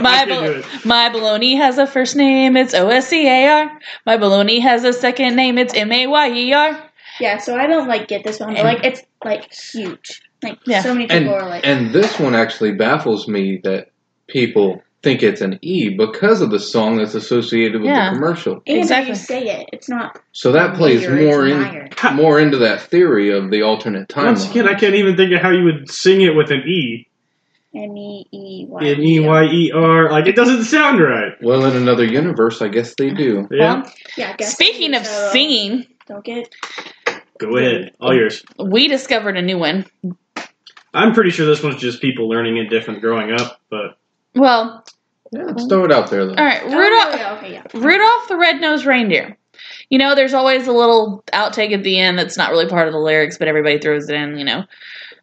Speaker 1: My, bal- my baloney has a first name, it's O S C A R. My baloney has a second name, it's M A Y E R.
Speaker 4: Yeah, so I don't like get this one, but like it's like huge. Like
Speaker 1: Yeah.
Speaker 4: so many people
Speaker 2: And,
Speaker 4: are like,
Speaker 2: and this one actually baffles me that people think it's an E because of the song that's associated with
Speaker 1: Yeah.
Speaker 2: the commercial.
Speaker 4: and
Speaker 1: exactly.
Speaker 4: you say it, it's not.
Speaker 2: So that plays more in
Speaker 4: Meyer. [laughs]
Speaker 2: more into that theory of the alternate timeline.
Speaker 3: Once again, I can't even think of how you would sing it with an E.
Speaker 4: M E E Y.
Speaker 3: N E Y E R. Like, it doesn't sound right.
Speaker 2: well, in another universe, I guess they do.
Speaker 3: Yeah.
Speaker 1: Well,
Speaker 4: Yeah. I guess
Speaker 1: speaking of
Speaker 4: so.
Speaker 1: singing,
Speaker 4: don't get.
Speaker 3: Go ahead. All yours.
Speaker 1: we discovered a new one.
Speaker 3: I'm pretty sure this one's just people learning it different growing up, but
Speaker 1: Well,
Speaker 2: Yeah, let's throw it out there though.
Speaker 1: all right,
Speaker 4: Oh,
Speaker 1: Rudolph.
Speaker 4: yeah, okay, yeah.
Speaker 1: Rudolph the Red-Nosed Reindeer. You know, there's always a little outtake at the end that's not really part of the lyrics, but everybody throws it in. You know,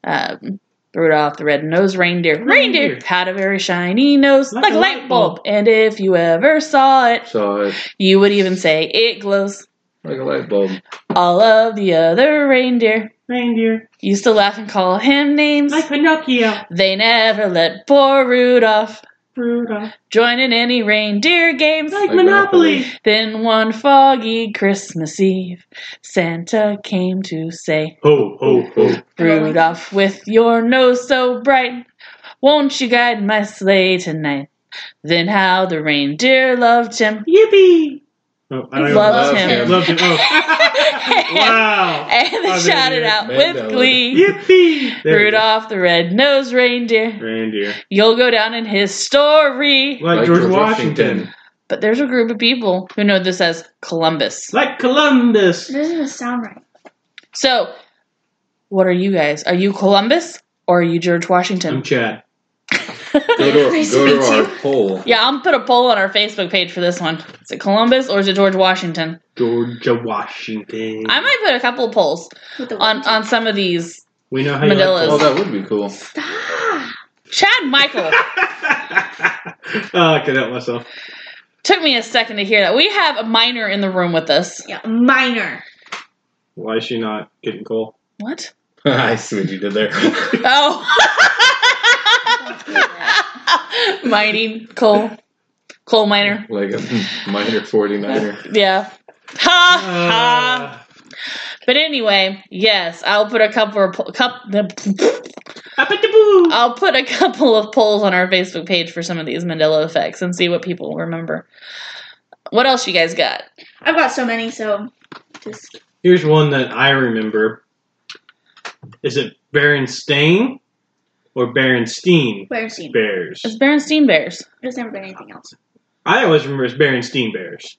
Speaker 1: um, Rudolph the Red-Nosed Reindeer. Reindeer
Speaker 3: Reindeer.
Speaker 1: had a very shiny nose,
Speaker 3: Like
Speaker 1: like,
Speaker 3: a
Speaker 1: a
Speaker 3: light
Speaker 1: light bulb. And if you ever saw it,
Speaker 2: So it's
Speaker 1: you would even say it glows.
Speaker 2: like a light bulb.
Speaker 1: All of the other reindeer
Speaker 3: reindeer.
Speaker 1: used to laugh and call him names.
Speaker 3: Like Pinocchio.
Speaker 1: They never let poor Rudolph
Speaker 3: Rudolph.
Speaker 1: join in any reindeer games.
Speaker 3: Like
Speaker 2: Like
Speaker 3: Monopoly.
Speaker 1: Then one foggy Christmas Eve, Santa came to say,
Speaker 3: Ho, ho, ho.
Speaker 1: Rudolph, with your nose so bright, won't you guide my sleigh tonight? Then how the reindeer loved him.
Speaker 3: Yippee! Oh, I don't
Speaker 1: Loves him.
Speaker 3: Loved him. Oh. [laughs] wow.
Speaker 1: And they
Speaker 3: Oh,
Speaker 1: shouted
Speaker 3: man,
Speaker 1: out
Speaker 2: man,
Speaker 1: with
Speaker 2: that
Speaker 1: glee,
Speaker 3: Yippee! There.
Speaker 1: Rudolph the red-nosed reindeer.
Speaker 3: Reindeer.
Speaker 1: You'll go down in history.
Speaker 3: Like, George, Washington.
Speaker 1: But there's a group of people who know this as Columbus.
Speaker 3: Like Columbus.
Speaker 4: It doesn't sound right.
Speaker 1: So, what are you guys? Are you Columbus or are you George Washington?
Speaker 3: I'm
Speaker 1: Washington?
Speaker 3: Chad.
Speaker 2: Go to,
Speaker 4: Nice
Speaker 2: go
Speaker 4: to
Speaker 2: to our poll.
Speaker 1: yeah, I'm gonna put a poll on our Facebook page for this one. Is it Columbus or is it George Washington?
Speaker 3: Georgia Washington.
Speaker 1: I might put a couple of polls on on some of these.
Speaker 3: We know how you
Speaker 1: Manillas.
Speaker 2: Oh, that would be cool.
Speaker 4: Stop.
Speaker 1: Chad Michael
Speaker 3: like [laughs] oh, I could help myself.
Speaker 1: took me a second to hear that. We have a minor in the room with us.
Speaker 4: Yeah, minor.
Speaker 3: Why is she not getting coal?
Speaker 1: What? [laughs]
Speaker 2: I see what you did there.
Speaker 1: Oh, [laughs] [laughs] mining coal, coal miner.
Speaker 2: like a miner 49er.
Speaker 1: Yeah. Ha ha.
Speaker 3: Uh,
Speaker 1: But anyway, yes, I'll put a couple of po- cup.
Speaker 3: Appity-boo.
Speaker 1: I'll put a couple of polls on our Facebook page for some of these Mandela effects and see what people remember. What else you guys got?
Speaker 4: I've got so many, so just
Speaker 3: Here's one that I remember. Is it Baron Berenstain or Berenstein
Speaker 4: Berenstein.
Speaker 3: Bears?
Speaker 1: It's Berenstein Bears.
Speaker 4: There's never been anything else.
Speaker 3: I always remember it's Berenstein Bears.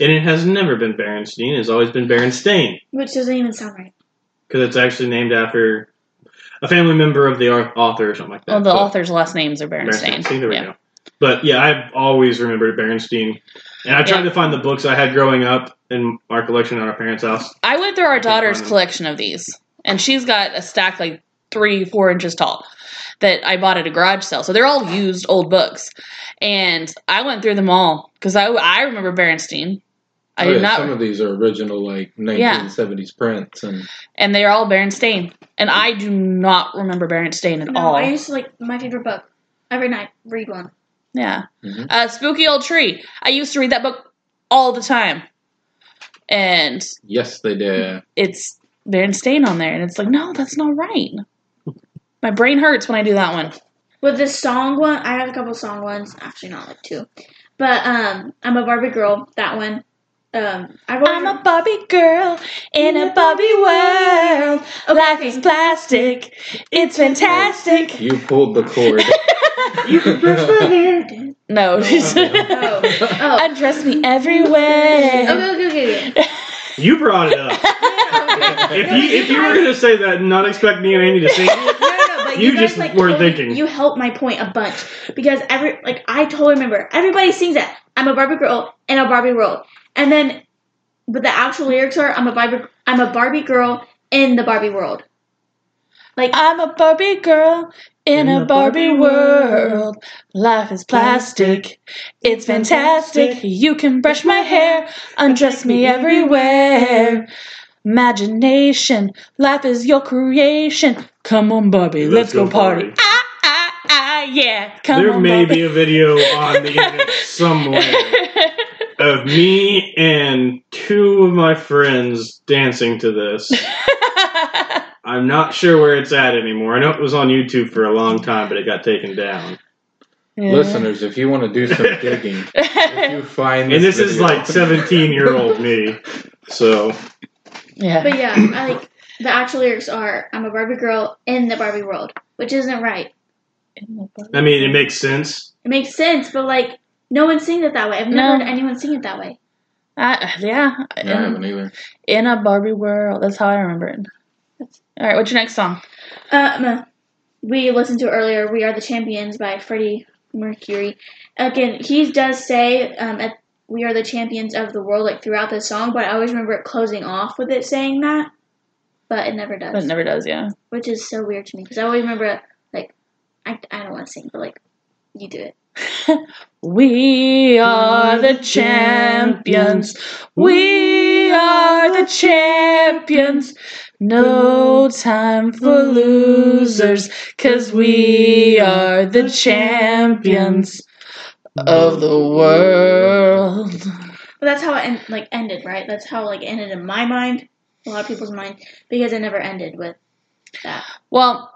Speaker 3: And it has never been Berenstein, it's always been Berenstain.
Speaker 4: Which doesn't even sound right.
Speaker 3: Because it's actually named after a family member of the author or something like that.
Speaker 1: Well, the
Speaker 3: But-
Speaker 1: author's last names are Berenstain.
Speaker 3: Berenstain. There we
Speaker 1: yeah.
Speaker 3: go. But yeah, I've always remembered Berenstein, and I tried
Speaker 1: Yeah.
Speaker 3: to find the books I had growing up in our collection at our parents' house.
Speaker 1: I went through our daughter's collection of these, and she's got a stack like three, four inches tall that I bought at a garage sale. So they're all used old books, and I went through them all because I I remember Berenstein. I
Speaker 2: Oh,
Speaker 1: did
Speaker 2: yeah,
Speaker 1: not,
Speaker 2: Some of these are original, like 1970s prints, and
Speaker 1: and they're all Berenstain, and I do not remember Berenstain at
Speaker 4: No,
Speaker 1: all.
Speaker 4: I used to like my favorite book. Every night, read one.
Speaker 1: yeah,
Speaker 2: Mhm.
Speaker 1: uh, Spooky Old Tree. I used to read that book all the time, and
Speaker 2: yes, they did.
Speaker 1: it's Berenstain on there, and it's like, no, that's not right. My brain hurts when I do that one.
Speaker 4: With the song one, I have a couple song ones. Actually, not like two, but um, I'm a Barbie girl. That one. Um, I've
Speaker 1: I'm a Barbie girl in a Barbie world. Life is plastic. It's fantastic.
Speaker 2: You pulled the cord. [laughs]
Speaker 3: You can brush my hair.
Speaker 1: No, [laughs]
Speaker 4: Oh, oh.
Speaker 1: undress me everywhere.
Speaker 4: Okay, okay, okay. okay. [laughs]
Speaker 3: You brought it up. If you if you were gonna say that and not expect me and Amy to sing it,
Speaker 4: No, no, but
Speaker 3: You
Speaker 4: guys,
Speaker 3: just weren't
Speaker 4: totally-
Speaker 3: thinking.
Speaker 4: You helped my point a bunch because every like I totally remember everybody sings that I'm a Barbie girl in a Barbie world, and then but the actual lyrics are I'm a Barbie I'm a Barbie girl in the Barbie world. Like
Speaker 1: I'm a Barbie girl in a Barbie world. Life is plastic. It's fantastic. You can brush my hair, undress me everywhere. Imagination, life is your creation. Come on, Barbie, let's, go, party. Ah, ah, ah, yeah. Come
Speaker 3: there
Speaker 1: on,
Speaker 3: may
Speaker 1: Barbie.
Speaker 3: be a video [laughs] on the internet somewhere of me and two of my friends dancing to this. [laughs] I'm not sure where it's at anymore. I know it was on YouTube for a long time, but it got taken down.
Speaker 1: Yeah.
Speaker 2: Listeners, if you want to do some [laughs] digging, if you find this
Speaker 3: And this is like 17 year old me. So
Speaker 1: yeah.
Speaker 4: but yeah, [coughs] I like the actual lyrics are I'm a Barbie girl in the Barbie world, which isn't right.
Speaker 3: I mean, it makes sense.
Speaker 4: It makes sense, but like no one sings it that way. I've never
Speaker 1: No.
Speaker 4: heard anyone sing it that way.
Speaker 1: Uh, yeah.
Speaker 2: I
Speaker 1: In,
Speaker 2: haven't either.
Speaker 1: in a Barbie world. That's how I remember it. All right, what's your next song?
Speaker 4: Um, we listened to earlier. We are the champions by Freddie Mercury. Again, he does say um, at, "We are the champions of the world" like throughout the song, but I always remember it closing off with it saying that, but it never does,
Speaker 1: But it never does, yeah.
Speaker 4: which is so weird to me because I always remember like I, I don't want to sing, but like you do it. [laughs]
Speaker 1: We are the champions. We are the champions. No time for losers, cause we are the champions of the world.
Speaker 4: But that's how it en- like ended, right? That's how like ended in my mind, a lot of people's mind, because it never ended with that.
Speaker 1: Well,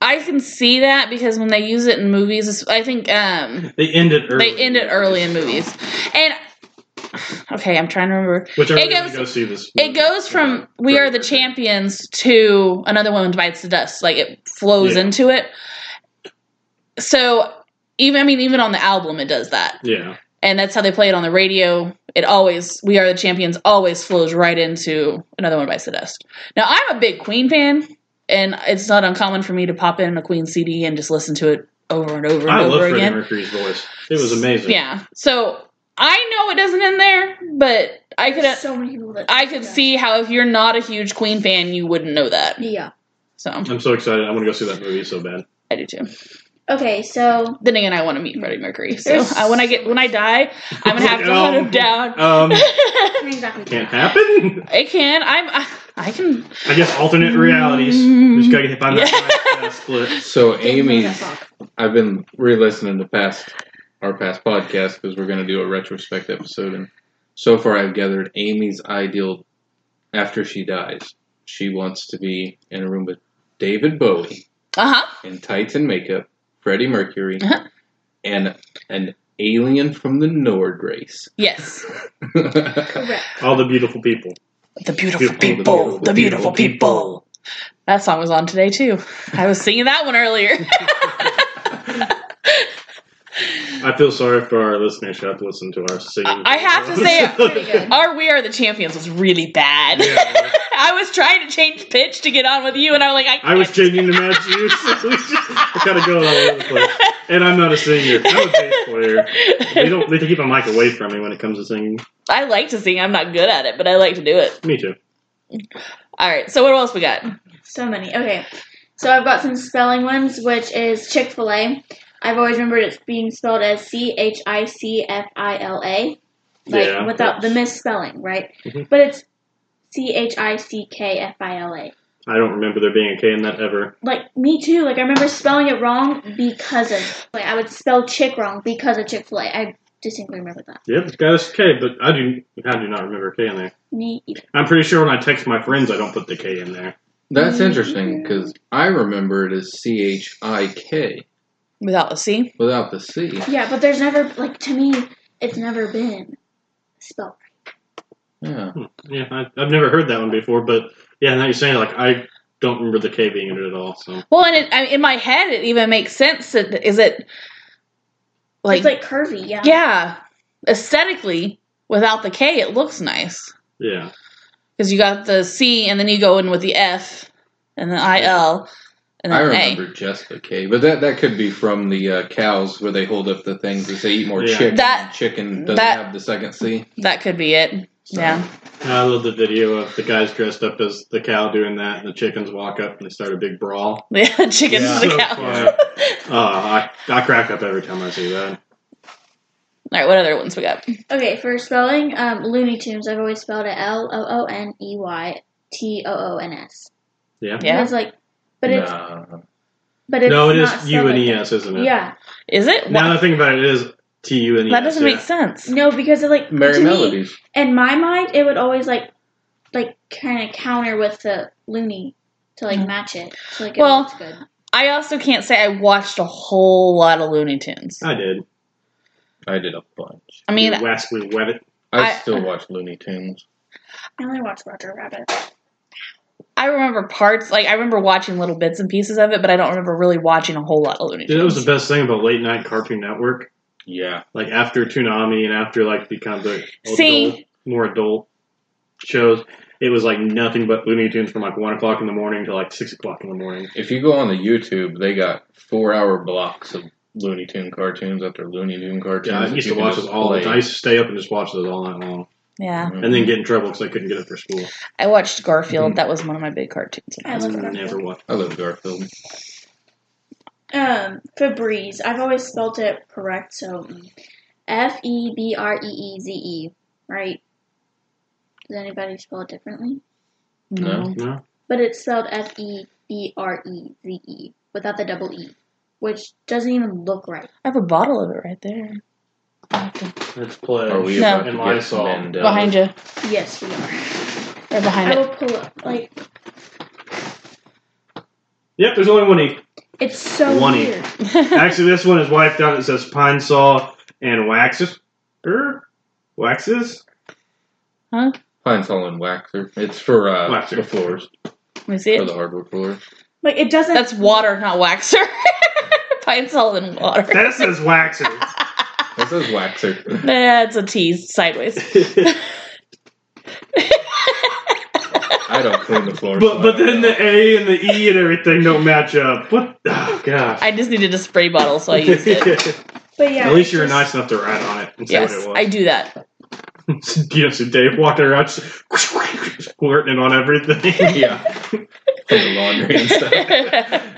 Speaker 1: I can see that because when they use it in movies, I think um,
Speaker 3: They end it early.
Speaker 1: they end it early in movies. And okay, I'm trying to remember.
Speaker 3: Which I
Speaker 1: It
Speaker 3: really
Speaker 1: goes-
Speaker 3: goes, go see this.
Speaker 1: It goes from "We Are the Champions" to "Another Woman Bites the Dust." Like it flows
Speaker 3: Yeah.
Speaker 1: into it. So even I mean, even on the album, it does that,
Speaker 3: Yeah.
Speaker 1: and that's how they play it on the radio. It always "We Are the Champions" always flows right into "Another One Bites the Dust." Now I'm a big Queen fan, and it's not uncommon for me to pop in a Queen CD and just listen to it over and over and
Speaker 3: I love
Speaker 1: over
Speaker 3: Freddie
Speaker 1: again.
Speaker 3: Mercury's voice. It was amazing.
Speaker 1: Yeah, so I know it doesn't end there, but I could.
Speaker 4: So many people that
Speaker 1: I could
Speaker 4: that.
Speaker 1: see how if you're not a huge Queen fan, you wouldn't know that.
Speaker 4: Yeah.
Speaker 1: So
Speaker 3: I'm so excited. I want to go see that movie so bad.
Speaker 1: I do too.
Speaker 4: Okay, so
Speaker 1: Then again, I want to meet Freddie Mercury. So I, when I get when I die, I'm gonna have to hunt him [laughs]
Speaker 3: Um, [laughs]
Speaker 1: down.
Speaker 3: Um, can't happen.
Speaker 1: it can. I'm. I, I can.
Speaker 3: I guess alternate realities. Just gotta find that nice split.
Speaker 2: So Amy, I've been re-listening to past our past podcast because we're going to do a retrospect episode, and so far I've gathered Amy's ideal after she dies. She wants to be in a room with David Bowie
Speaker 1: Uh huh.
Speaker 2: in tights and makeup, Freddie Mercury,
Speaker 1: Uh-huh.
Speaker 2: and an alien from the Nord race.
Speaker 1: Yes.
Speaker 4: Correct. [laughs]
Speaker 3: All the beautiful people.
Speaker 1: The beautiful
Speaker 3: Beautiful,
Speaker 1: people.
Speaker 2: the
Speaker 1: The beautiful
Speaker 2: beautiful
Speaker 1: people. That song was on today too. I was singing that one earlier. [laughs]
Speaker 3: I feel sorry for our listeners who have to listen to our singing.
Speaker 1: I have to say- [laughs] Our "We Are the Champions" was really bad.
Speaker 3: Yeah.
Speaker 1: I I was trying to change pitch to get on with you, and I was like, I,
Speaker 3: I was changing the match you. [laughs] So we just, we're kind of going all over the place. And I'm not a singer. I'm a bass player. They don't. They to keep a mic away from me when it comes to singing.
Speaker 1: I like to sing. I'm not good at it, but I like to do it.
Speaker 3: Me too.
Speaker 1: All right. So what else we got?
Speaker 4: So many. Okay. So I've got some spelling ones, which is Chick fil A. I've always remembered it being spelled as C H I C F I L A. Like
Speaker 3: Yeah,
Speaker 4: without the misspelling, right?
Speaker 3: Mhm.
Speaker 4: But it's C H I C K F I L A.
Speaker 3: I don't remember there being a K in that ever.
Speaker 4: Like me too. Like I remember spelling it wrong because of like I would spell chick wrong because of Chick fil A. I distinctly remember that.
Speaker 3: Yep, it's got a K, but I do. I do not remember a K in there.
Speaker 4: Me either.
Speaker 3: I'm pretty sure when I text my friends, I don't put the K in there.
Speaker 2: That's
Speaker 4: Mm.
Speaker 2: interesting because I remember it as C H I K
Speaker 1: Without the C.
Speaker 2: without the C.
Speaker 4: Yeah, but there's never like to me, it's never been spelled.
Speaker 2: Yeah.
Speaker 3: Hmm. Yeah, I, I've never heard that one before, but yeah, now you're saying like I don't remember the K being in it at all. So
Speaker 1: Well, and it, I, in my head, it even makes sense. That, is it like,
Speaker 4: it's like curvy, yeah.
Speaker 1: yeah, aesthetically without the K, it looks nice
Speaker 3: yeah,
Speaker 1: because you got the C and then you go in with the F and the I L and
Speaker 2: I
Speaker 1: then A.
Speaker 2: remember just the K, but that that could be from the uh, cows where they hold up the things and say eat more
Speaker 3: Yeah.
Speaker 2: chicken.
Speaker 1: That-
Speaker 2: chicken doesn't
Speaker 1: that-
Speaker 2: have the second C.
Speaker 1: That could be it.
Speaker 2: So,
Speaker 1: Yeah.
Speaker 3: I love the video of the guys dressed up as the cow doing that, and the chickens walk up and they start a big brawl. [laughs]
Speaker 1: Yeah, chickens
Speaker 2: Yeah.
Speaker 1: to the
Speaker 3: So
Speaker 1: cow.
Speaker 3: funny. Oh, I I crack up every time I see that.
Speaker 1: All right, what other ones we got?
Speaker 4: Okay, for spelling, um, Looney Tunes, I've always spelled it L O O N E Y T O O N S.
Speaker 3: Yeah.
Speaker 1: Yeah.
Speaker 4: It's like, but it's
Speaker 2: Nah.
Speaker 4: but it's
Speaker 3: no, it is
Speaker 4: not
Speaker 3: U
Speaker 4: spelled
Speaker 3: N
Speaker 4: like
Speaker 3: E
Speaker 4: that.
Speaker 3: S, isn't it?
Speaker 4: Yeah,
Speaker 1: Is it?
Speaker 3: Now
Speaker 1: Why-
Speaker 3: that I think about it, it is T U N E S.
Speaker 1: that doesn't
Speaker 3: yeah.
Speaker 1: make sense.
Speaker 4: no, because it like
Speaker 2: Merry
Speaker 4: to me, in my mind, it would always like like kind of counter with the Looney to like
Speaker 1: Mhm.
Speaker 4: match it. So like it
Speaker 1: Well,
Speaker 4: looks good.
Speaker 1: I also can't say I watched a whole lot of Looney Tunes.
Speaker 3: I did.
Speaker 2: I did a bunch.
Speaker 1: I mean,
Speaker 3: You Wascally web it.
Speaker 2: I,
Speaker 1: I-
Speaker 2: still watch Looney Tunes.
Speaker 4: I only watched Roger Rabbit.
Speaker 1: I remember parts, like I remember watching little bits and pieces of it, but I don't remember really watching a whole lot of Looney Tunes.
Speaker 3: Dude, that was the best thing about late night Cartoon Network.
Speaker 2: Yeah.
Speaker 3: Like after Toonami and after like the kind of the
Speaker 1: See?
Speaker 3: adult, more adult shows, it was like nothing but Looney Tunes from like one o'clock in the morning to like six o'clock in the morning.
Speaker 2: If you go on the YouTube, they got four hour blocks of Looney Tune cartoons after Looney Tune cartoons.
Speaker 3: Yeah, I used to watch those all the
Speaker 2: play.
Speaker 3: time. I used to stay up and just watch those all night long,
Speaker 1: yeah,
Speaker 2: Mhm.
Speaker 3: and then get in trouble because I couldn't get up for school.
Speaker 1: I watched Garfield.
Speaker 2: Mhm.
Speaker 1: That was one of my big cartoons.
Speaker 4: I love Garfield.
Speaker 3: Never watched.
Speaker 2: I love Garfield.
Speaker 4: Um, Febreze. I've always spelled it correct, so F E B R E E Z E, right? Does anybody spell it differently?
Speaker 2: No.
Speaker 3: No,
Speaker 4: But it's spelled F E B R E Z E without the double E, which doesn't even look right.
Speaker 1: I have a bottle of it right there.
Speaker 3: let's play.
Speaker 2: Are we
Speaker 1: No.
Speaker 2: about to
Speaker 3: And
Speaker 2: get
Speaker 3: Lysol.
Speaker 2: Mandela?
Speaker 1: Behind you.
Speaker 4: Yes, we are.
Speaker 1: Or behind
Speaker 4: I
Speaker 1: it.
Speaker 4: will pull up. Like
Speaker 3: Yep, there's only one E.
Speaker 4: it's so
Speaker 3: One E.
Speaker 4: weird. [laughs]
Speaker 3: Actually, this one is wiped out. It says pine saw and waxes. Er, waxes. Huh?
Speaker 2: Pine Sol and Waxer. It's for uh,
Speaker 3: Waxer.
Speaker 2: the floors,
Speaker 1: Let me see it.
Speaker 2: for the hardwood floors.
Speaker 4: Like it doesn't.
Speaker 1: That's water, not waxer. [laughs] Pine salt and water.
Speaker 3: That says waxes. [laughs]
Speaker 2: That says Waxer.
Speaker 1: That's a tease sideways.
Speaker 2: I don't clean the floors.
Speaker 3: But but then the A and the E and everything don't match up. What? Oh, gosh.
Speaker 1: I just needed a spray bottle, so I used it. [laughs]
Speaker 4: but yeah.
Speaker 3: At least you were
Speaker 4: just-
Speaker 3: nice enough to write on it and say
Speaker 1: Yes,
Speaker 3: what
Speaker 1: I
Speaker 3: it
Speaker 1: do that.
Speaker 3: was. [laughs] you know, so Dave walking around just squirting it on everything. [laughs]
Speaker 2: yeah, for the laundry and stuff.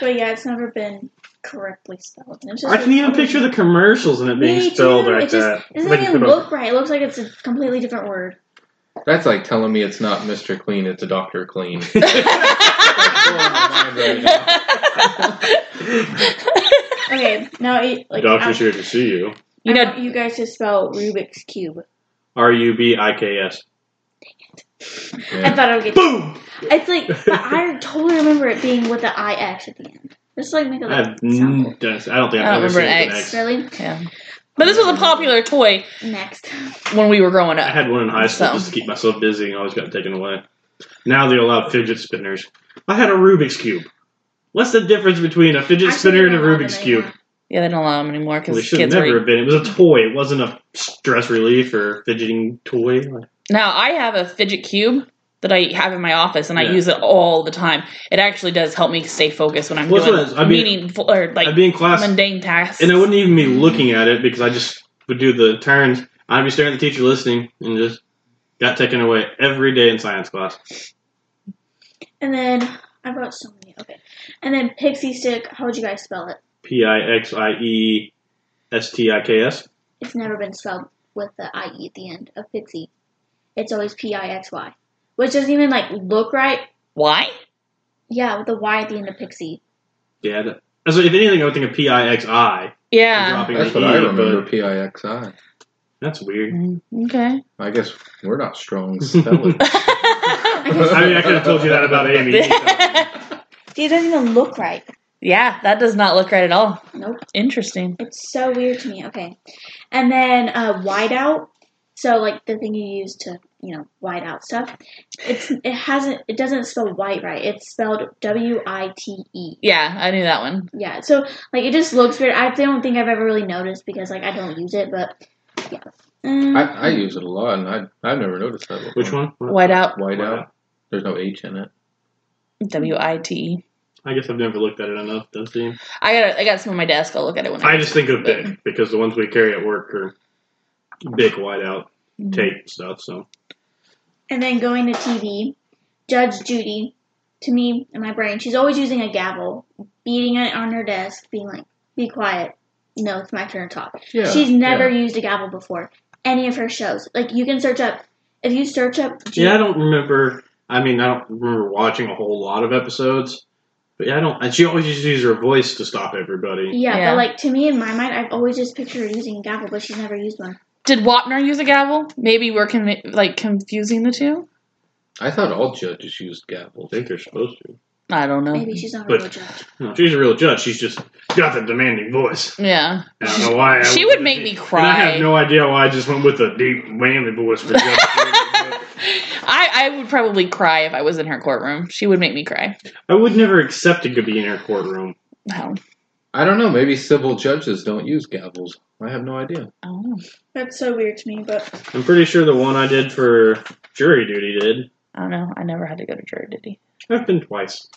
Speaker 4: But yeah, it's never been correctly spelled. And it's just
Speaker 3: I can even picture the commercials and it being
Speaker 4: Me
Speaker 3: spelled
Speaker 4: too.
Speaker 3: like
Speaker 4: it just,
Speaker 3: that.
Speaker 4: It doesn't
Speaker 3: Like,
Speaker 4: even
Speaker 3: put a-
Speaker 4: look right. It looks like it's a completely different word.
Speaker 2: That's like telling me it's not Mr. Clean, it's a Doctor Clean. [laughs] [laughs]
Speaker 4: Okay, now it, like
Speaker 3: Doctor's
Speaker 4: I,
Speaker 3: here to see you.
Speaker 1: you
Speaker 4: I
Speaker 1: know,
Speaker 4: want you guys to spell Rubik's cube.
Speaker 3: R U B I K S.
Speaker 4: I
Speaker 2: Yeah.
Speaker 4: thought I would get.
Speaker 3: Boom!
Speaker 4: It's like, but I totally remember it being with the I X at the end. Just like make it
Speaker 3: I,
Speaker 4: like
Speaker 3: have,
Speaker 4: sound
Speaker 3: n- I don't think
Speaker 1: I
Speaker 3: I've
Speaker 1: don't
Speaker 3: ever seen
Speaker 1: remember
Speaker 3: an
Speaker 1: X.
Speaker 3: X.
Speaker 4: Really?
Speaker 1: yeah. But this was a popular toy
Speaker 4: Next.
Speaker 1: when we were growing up.
Speaker 3: I
Speaker 1: up.
Speaker 3: had one in high school
Speaker 1: So.
Speaker 3: just to keep myself busy and always got taken away. Now they allow fidget spinners. I had a Rubik's Cube. What's the difference between a fidget
Speaker 4: Actually,
Speaker 3: spinner and a
Speaker 4: don't allow
Speaker 3: Rubik's Cube?
Speaker 4: anymore.
Speaker 1: Yeah, they don't allow them anymore
Speaker 3: Well,
Speaker 1: because
Speaker 3: they should
Speaker 1: kids
Speaker 3: never
Speaker 1: are.
Speaker 3: have been. It was a toy. It wasn't a stress relief or fidgeting toy.
Speaker 1: Now I have a fidget cube that I have in my office, and I use it all the time. It actually does help me stay focused when I'm
Speaker 3: Well,
Speaker 1: doing
Speaker 3: what it is. I'd be-
Speaker 1: meaningful or like
Speaker 3: I'd be in class,
Speaker 1: mundane tasks.
Speaker 3: and I wouldn't even be looking at it because I just would do the turns. I'd be staring at the teacher, listening, and just got taken away every day in science class.
Speaker 4: And then I wrote so many. Okay. And then pixie stick. How would you guys spell it?
Speaker 3: P i x i e s t i k s.
Speaker 4: It's never been spelled with the IE at the end of pixie. It's always P I X Y. Which doesn't even like look right.
Speaker 1: Why?
Speaker 4: Yeah, with the Y at the end of pixie.
Speaker 3: Yeah. That, so if anything, I would think of P i x i.
Speaker 1: Yeah.
Speaker 2: That's what
Speaker 3: E,
Speaker 2: I remember.
Speaker 3: but
Speaker 2: PIXI.
Speaker 3: that's weird.
Speaker 1: Mm, Okay.
Speaker 2: I guess we're not strong spellers. [laughs]
Speaker 3: I mean, I could have told you that about Amy.
Speaker 4: See, [laughs] it doesn't even look right.
Speaker 1: yeah, that does not look right at all.
Speaker 4: Nope.
Speaker 1: Interesting.
Speaker 4: It's so weird to me. Okay. And then uh, wide out. So like the thing you use to, you know, white out stuff. It's it hasn't it doesn't spell white right. It's spelled W I T E.
Speaker 1: Yeah, I knew that one.
Speaker 4: Yeah. So like it just looks weird. I don't think I've ever really noticed because like I don't use it, but yeah. Um,
Speaker 2: I, I use it a lot, and I I've never noticed that. Before.
Speaker 3: Which one?
Speaker 1: Whiteout.
Speaker 2: Whiteout. There's no H in it.
Speaker 1: W I T E.
Speaker 3: I guess I've never looked at it enough. Does seem.
Speaker 1: I got I got some on my desk. I'll look at it when I.
Speaker 3: I just think of big because the ones we carry at work are big whiteout tape stuff. So
Speaker 4: And then going to TV, Judge Judy, to me in my brain, she's always using a gavel, beating it on her desk, being like, "Be quiet." No, it's my turn to talk.
Speaker 2: Yeah.
Speaker 4: she's never
Speaker 2: yeah.
Speaker 4: used a gavel before. Any of her shows, like you can search up. If you search up, Judy,
Speaker 3: yeah, I don't remember. I mean, I don't remember watching a whole lot of episodes. But yeah, I don't. And she always used to use her voice to stop everybody.
Speaker 4: yeah,
Speaker 1: Yeah.
Speaker 4: but like to me in my mind, I've always just pictured her using a gavel, but she's never used one.
Speaker 1: Did Wapner use a gavel? Maybe we're con- like confusing the two.
Speaker 2: I thought all judges used gavels.
Speaker 3: I think they're supposed to.
Speaker 1: I don't know.
Speaker 4: Maybe she's not a
Speaker 3: But-
Speaker 4: real judge.
Speaker 3: No, she's a real judge. She's just got that demanding voice.
Speaker 1: Yeah.
Speaker 3: I don't know why. I
Speaker 1: She
Speaker 3: went
Speaker 1: would make
Speaker 3: the-
Speaker 1: me
Speaker 3: And I have no idea why I just went with a deep, manly voice for Judge [laughs]
Speaker 1: I, I would probably cry if I was in her courtroom. She would make me cry.
Speaker 3: I would never accept it to be in her courtroom.
Speaker 1: No.
Speaker 2: I don't know. Maybe civil judges don't use gavels. I have no idea.
Speaker 1: I.
Speaker 4: That's so weird to me, but
Speaker 3: I'm pretty sure the one I did for jury duty did.
Speaker 1: I don't know. I never had to go to jury duty.
Speaker 3: I've been twice.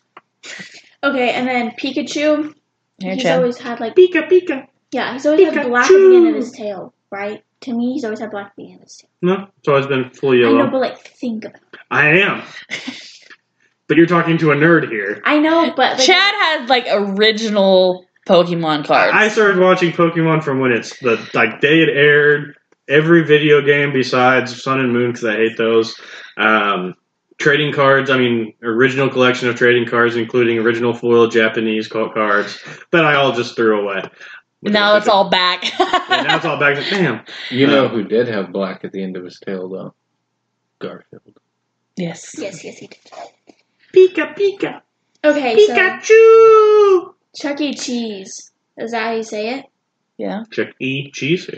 Speaker 4: okay. And then Pikachu,
Speaker 1: Here,
Speaker 4: he's
Speaker 1: Chad.
Speaker 4: always had like
Speaker 3: Pika pika.
Speaker 4: yeah, he's always had black at the end of his tail, right? To me, he's always had black at the end of his tail.
Speaker 3: No, it's always been full
Speaker 4: I know, but like think about. it.
Speaker 3: I am. [laughs] but you're talking to a nerd here.
Speaker 4: I know, but like,
Speaker 1: Chad had like original Pokemon cards.
Speaker 3: I started watching Pokemon from when it's the like day it aired. Every video game besides Sun and Moon because I hate those. Um, trading cards. I mean, original collection of trading cards, including original foil Japanese ca- cards that I all just threw away.
Speaker 1: now it's all back. [laughs]
Speaker 3: Yeah, now it's all back to damn.
Speaker 2: You know who did have black at the end of his tail, though? Garfield.
Speaker 1: yes.
Speaker 4: yes, yes, he did.
Speaker 3: Pika Pika
Speaker 4: Okay, so
Speaker 3: Pikachu.
Speaker 4: Chuck E. Cheese. Is that how you say it?
Speaker 1: Yeah.
Speaker 3: Chuck E cheese.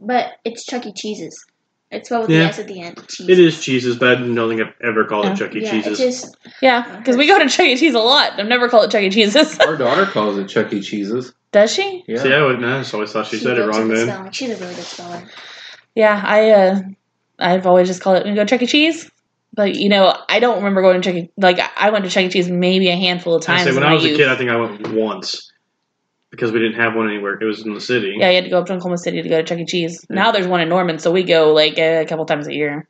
Speaker 4: But it's Chuck E. Cheese's. It's spelled with
Speaker 3: Yeah.
Speaker 4: the S at the end. Cheese.
Speaker 3: It is cheeses, but I don't think I've ever called
Speaker 1: Yeah.
Speaker 3: it Chuck E.
Speaker 4: Yeah,
Speaker 3: Cheese's.
Speaker 4: it's just
Speaker 1: Yeah. Because we go to Chuck E. Cheese a lot. I've never called it Chuck E. Cheese's.
Speaker 2: Our daughter calls it Chuck E. Cheese's.
Speaker 1: Does she?
Speaker 2: Yeah.
Speaker 3: See, I, would, I just always thought she, said it wrong
Speaker 4: at
Speaker 3: then.
Speaker 4: She's a really good speller.
Speaker 1: Yeah. I uh, I've always just called it. We go Chuck E. Cheese. But you know, I don't remember going to Chuck E. Like I went to Chuck E. Cheese maybe a handful of
Speaker 3: I
Speaker 1: times.
Speaker 3: say when
Speaker 1: in
Speaker 3: I
Speaker 1: my
Speaker 3: was a kid, I think I went once because we didn't have one anywhere. It was in the city.
Speaker 1: Yeah, you had to go up to Oklahoma City to go to Chuck E. Cheese. Now there's one in Norman, so we go like a couple times a year.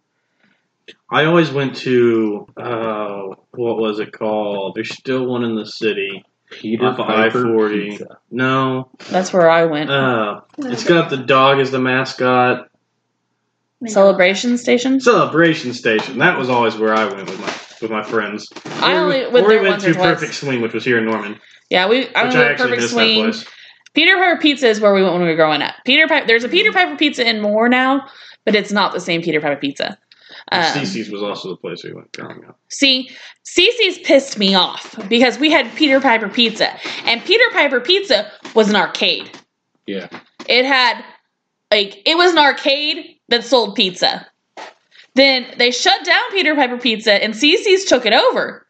Speaker 3: I always went to uh, what was it called? There's still one in the city.
Speaker 2: Peter
Speaker 3: Off
Speaker 2: Piper
Speaker 3: I-40.
Speaker 2: Pizza.
Speaker 3: No,
Speaker 1: That's where I went.
Speaker 3: uh, it's got the dog as the mascot.
Speaker 4: Manila.
Speaker 1: Celebration Station.
Speaker 3: Celebration Station. That was always where I went with my with my friends.
Speaker 1: I
Speaker 3: Or
Speaker 1: only
Speaker 3: we-
Speaker 1: went
Speaker 3: or we went
Speaker 1: once
Speaker 3: to
Speaker 1: or twice.
Speaker 3: Perfect Swing, which was here in Norman,
Speaker 1: Yeah, we. I
Speaker 3: which
Speaker 1: went to Perfect Swing.
Speaker 3: that place.
Speaker 1: Peter Piper Pizza is where we went when we were growing up. Peter Piper. There's a Peter Piper Pizza in Moore now, but it's not the same Peter Piper Pizza. Um,
Speaker 3: Cece's was also the place we went growing up.
Speaker 1: See, Cece's pissed me off because we had Peter Piper Pizza, and Peter Piper Pizza was an arcade.
Speaker 2: Yeah.
Speaker 1: It had like it was an arcade that sold pizza. Then they shut down Peter Piper Pizza and CC's took it over.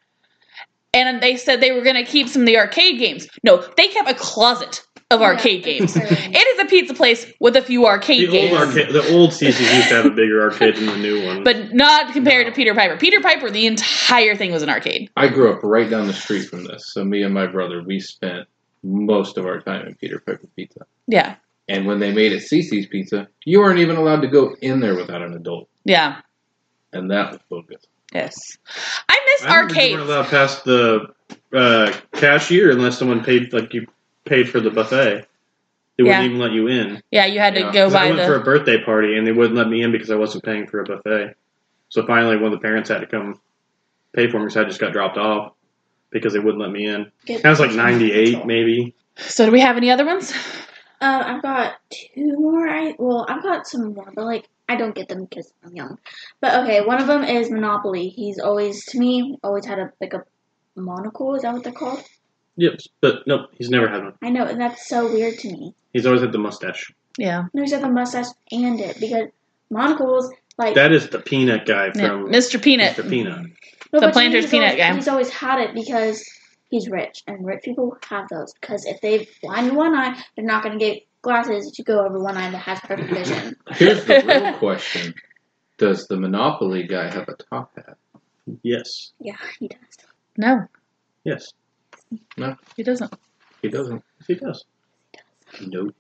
Speaker 1: And they said they were going to keep some of the arcade games. No, they kept a closet of
Speaker 4: Yeah,
Speaker 1: arcade games. [laughs]
Speaker 4: it's
Speaker 1: It is a pizza place with a few arcade
Speaker 3: The old
Speaker 1: games.
Speaker 3: arcade, the old CC's used to have a bigger arcade than the new one.
Speaker 1: But not compared to Peter Piper. Peter Piper, the entire thing was an arcade.
Speaker 2: I grew up right down the street from this, so me and my brother we spent most of our time in Peter Piper Pizza.
Speaker 1: Yeah.
Speaker 2: And when they made it CC's Pizza, you weren't even allowed to go in there without an adult,
Speaker 1: Yeah.
Speaker 2: and that was bogus.
Speaker 1: Yes. I miss
Speaker 3: I remember
Speaker 1: arcades.
Speaker 3: You weren't allowed past the uh, cashier unless someone paid, like you paid for the buffet. They wouldn't even let you in.
Speaker 1: Yeah, you had to
Speaker 2: Yeah.
Speaker 1: go
Speaker 3: 'Cause I
Speaker 1: by
Speaker 3: went for a birthday party and they wouldn't let me in because I wasn't paying for a buffet. So finally, one of the parents had to come pay for me, so I just got dropped off because they wouldn't let me in.
Speaker 4: Get-
Speaker 3: That was like '98, maybe.
Speaker 1: So, do we have any other ones?
Speaker 4: Um, I've got two more. I well, I've got some more, but like I don't get them because I'm young. But okay, one of them is Monopoly. He's always to me always had a like a monocle. Is that what they're called?
Speaker 3: Yep, but nope, he's never had one.
Speaker 4: I know, and that's so weird to me.
Speaker 3: He's always had the mustache.
Speaker 1: Yeah.
Speaker 4: No, he's got the mustache and it because monocles like
Speaker 3: That is the peanut guy
Speaker 1: yeah.
Speaker 3: from
Speaker 1: Mr. Peanut.
Speaker 3: Mr. Peanut.
Speaker 4: No,
Speaker 1: the Planters peanut
Speaker 4: always,
Speaker 1: guy.
Speaker 4: He's always had it because he's rich, and rich people have those. Because if they blind one eye, they're not going to get glasses to go over one eye that has perfect vision. [laughs]
Speaker 2: Here's the real question: Does the Monopoly guy have a top hat?
Speaker 3: Yes,
Speaker 4: Yeah, he does.
Speaker 1: No,
Speaker 3: yes, No,
Speaker 1: he doesn't.
Speaker 2: He doesn't.
Speaker 3: he does.
Speaker 2: Nope.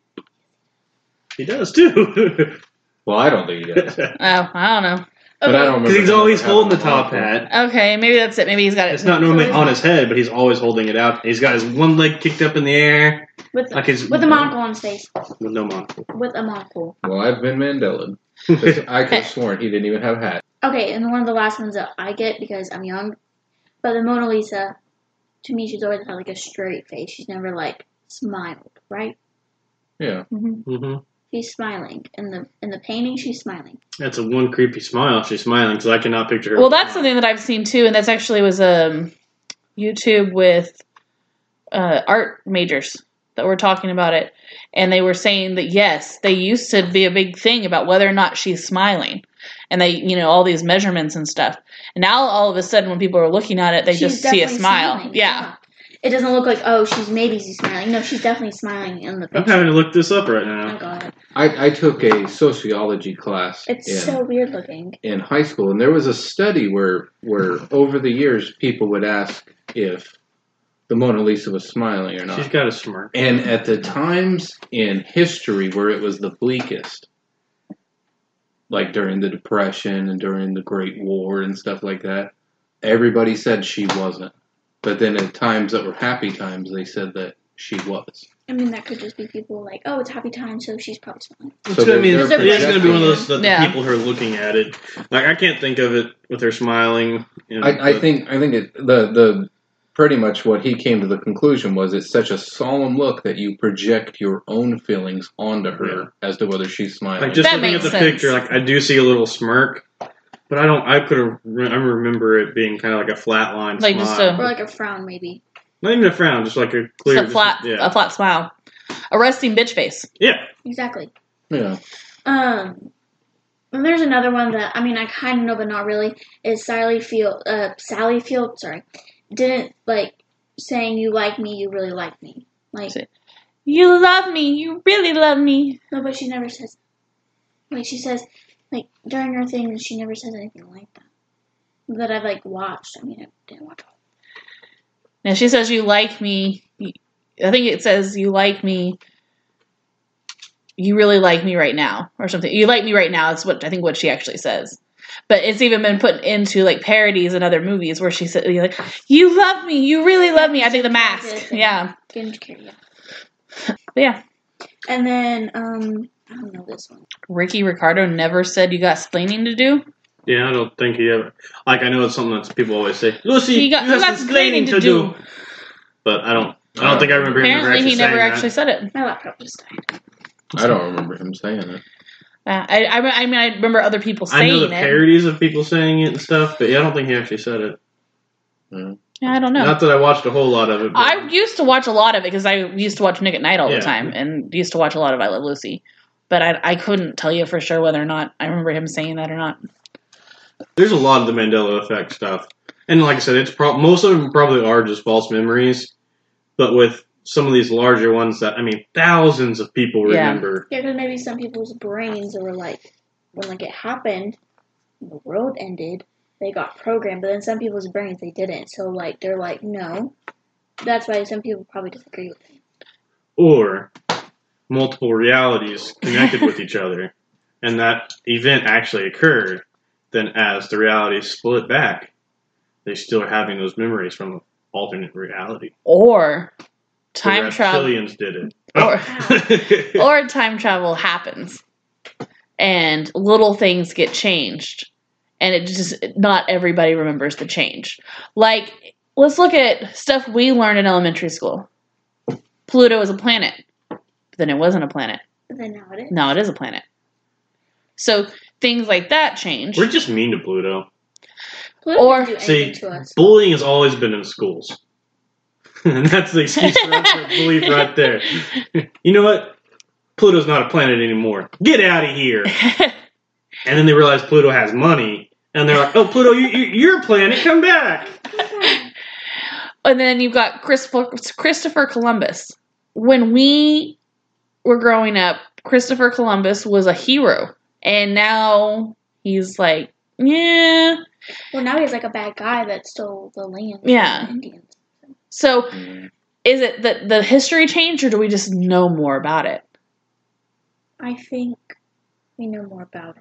Speaker 3: He does too. [laughs]
Speaker 2: Well, I don't think he does.
Speaker 1: Oh, I don't know.
Speaker 2: But I don't remember.
Speaker 3: Because he's always holding the top hat.
Speaker 1: Okay, maybe that's it. Maybe he's got it.
Speaker 3: It's not normally on his head, but he's always holding it out. He's got his one leg kicked up in the air,
Speaker 4: With
Speaker 3: like his
Speaker 4: with a monocle on his face.
Speaker 3: with no monocle.
Speaker 4: With a monocle.
Speaker 2: Well, I've been Mandela. [laughs] 'Cause I could have sworn he didn't even have a hat.
Speaker 4: Okay, and one of the last ones that I get because I'm young, but the Mona Lisa, to me, she's always had like a straight face. She's never like smiled, right?
Speaker 2: Yeah.
Speaker 1: Mhm.
Speaker 3: hmm
Speaker 4: She's smiling in the in the painting. She's smiling.
Speaker 3: That's a one creepy smile. She's smiling because I cannot picture her.
Speaker 1: Well, that's something that I've seen too, and that's actually was um, YouTube with uh, art majors that were talking about it, and they were saying that yes, they used to be a big thing about whether or not she's smiling, and they, you know, all these measurements and stuff. And now all of a sudden, when people are looking at it, they
Speaker 4: She's
Speaker 1: just see a
Speaker 4: definitely
Speaker 1: smile.
Speaker 4: smiling,
Speaker 1: Yeah.
Speaker 4: It doesn't look like oh she's maybe she's smiling. No, she's definitely smiling in the picture.
Speaker 3: I'm having to look this up right now.
Speaker 4: Oh god,
Speaker 2: I, I took a sociology class
Speaker 4: it's
Speaker 2: in,
Speaker 4: so weird looking.
Speaker 2: in high school, and there was a study where where over the years people would ask if the Mona Lisa was smiling or not.
Speaker 3: She's got a smirk.
Speaker 2: And at the times in history where it was the bleakest, like during the Depression and during the Great War and stuff like that, everybody said she wasn't. But then at times that were happy times, they said that she was.
Speaker 4: I mean, that could just be people like, oh, it's happy time, so she's probably smiling.
Speaker 3: It's
Speaker 2: So
Speaker 3: gonna, I mean,
Speaker 2: they're-
Speaker 3: it's,
Speaker 2: they're
Speaker 3: it's gonna be one of those
Speaker 2: projecting
Speaker 3: the, people who are looking at it. Like I can't think of it with her smiling. You know,
Speaker 2: I, I think I think it, the the pretty much what he came to the conclusion was it's such a solemn look that you project your own feelings onto her as to whether she's smiling.
Speaker 3: like just
Speaker 1: That
Speaker 3: looking at the
Speaker 1: sense.
Speaker 3: picture, like I do see a little smirk, but I don't. I could have. I remember it being kind of like a flat line
Speaker 1: Like
Speaker 3: smile.
Speaker 1: just a-
Speaker 4: Or like a frown, maybe.
Speaker 3: Not even a frown, just like a clear,
Speaker 1: Just a flat,
Speaker 3: just- yeah,
Speaker 1: a flat smile, a resting bitch face.
Speaker 3: yeah.
Speaker 4: Exactly.
Speaker 2: yeah.
Speaker 4: Um, and there's another one that I mean I kind of know but not really is Sally Field. Uh, Sally Field. Sorry, didn't like saying you like me, you really like me. Like
Speaker 1: Say- You love me. You really love me.
Speaker 4: no, but she never says. Like she says, like during her thing, she never says anything like that. That I've like watched. I mean, I didn't watch. all.
Speaker 1: Now she says you like me. I think it says you like me. You really like me right now, or something. You like me right now. That's what I think. What she actually says. But it's even been put into like parodies and other movies where she said, like, "You love me. You really love me." I think the mask. Yeah,
Speaker 4: Didn't care yet.
Speaker 1: but yeah.
Speaker 4: And then um, I don't know this one.
Speaker 1: Ricky Ricardo never said you got splaining to do.
Speaker 3: Yeah, I don't think he ever. Like I know it's something that people always say. Lucy,
Speaker 1: You
Speaker 3: you,
Speaker 1: got- you
Speaker 3: have
Speaker 1: got
Speaker 3: some explaining to do. But I don't. I don't think I remember him
Speaker 1: Apparently,
Speaker 3: actually
Speaker 1: he never
Speaker 3: saying
Speaker 1: actually
Speaker 3: that.
Speaker 1: said it.
Speaker 4: My laptop just died.
Speaker 2: I don't remember him saying it.
Speaker 1: Uh, I, I, I mean, I remember other people saying it.
Speaker 3: I know
Speaker 1: saying
Speaker 3: the
Speaker 1: it.
Speaker 3: parodies of people saying it and stuff, but yeah, I don't think he actually said it.
Speaker 1: Yeah, I don't know.
Speaker 3: Not that I watched a whole lot of it. But
Speaker 1: I used to watch a lot of it because I used to watch Nick at Night all
Speaker 3: Yeah.
Speaker 1: the time and used to watch a lot of I Love Lucy. But I, I couldn't tell you for sure whether or not I remember him saying that or not.
Speaker 3: there's a lot of the Mandela effect stuff, and like I said, it's pro- most of them probably are just false memories. But with some of these larger ones that I mean, thousands of people remember.
Speaker 4: Yeah, because maybe some people's brains were like, when like it happened, the world ended, they got programmed, but then some people's brains they didn't. So like they're like, no. That's why some people probably disagree with me.
Speaker 3: or multiple realities connected with each other, and that event actually occurred, then as the realities split back, they still are having those memories from alternate reality.
Speaker 1: Or time travel
Speaker 3: reptilians did it.
Speaker 1: Or- oh. [laughs] or time travel happens and little things get changed and it just not everybody remembers the change like let's look at stuff we learned in elementary school pluto is a planet then it wasn't a planet
Speaker 4: But then now it is.
Speaker 1: now it is a planet so things like that change
Speaker 3: We're just mean to Pluto.
Speaker 4: Pluto
Speaker 1: Or-
Speaker 4: do
Speaker 3: See,
Speaker 4: to us.
Speaker 3: bullying has always been in schools. [laughs] and that's the excuse for us to [laughs] believe right there. You know what? Pluto's not a planet anymore. Get out of here. [laughs] And then they realize Pluto has money, and they're like, "Oh, Pluto, you, you, you're a planet. Come back."
Speaker 1: and then you've got Christopher, Christopher Columbus. When we were growing up, Christopher Columbus was a hero, and now he's like, yeah.
Speaker 4: Well, now he's like a bad guy that stole the land.
Speaker 1: Yeah.
Speaker 4: the Indians.
Speaker 1: So, is it that the history changed, or do we just know more about it?
Speaker 4: I think we know more about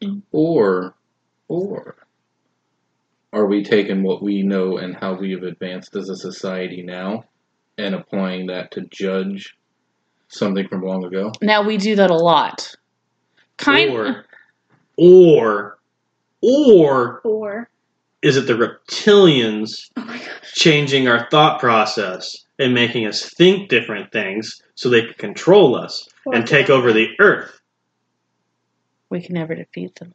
Speaker 4: it.
Speaker 2: Or, or, are we taking what we know and how we have advanced as a society now and applying that to judge something from long ago?
Speaker 1: Now we do that a lot. Kind.
Speaker 3: Or, or, or
Speaker 4: Or,
Speaker 3: is it the reptilians
Speaker 4: oh
Speaker 3: changing our thought process and making us think different things so they can control us and take over the Earth?
Speaker 1: we can never defeat them.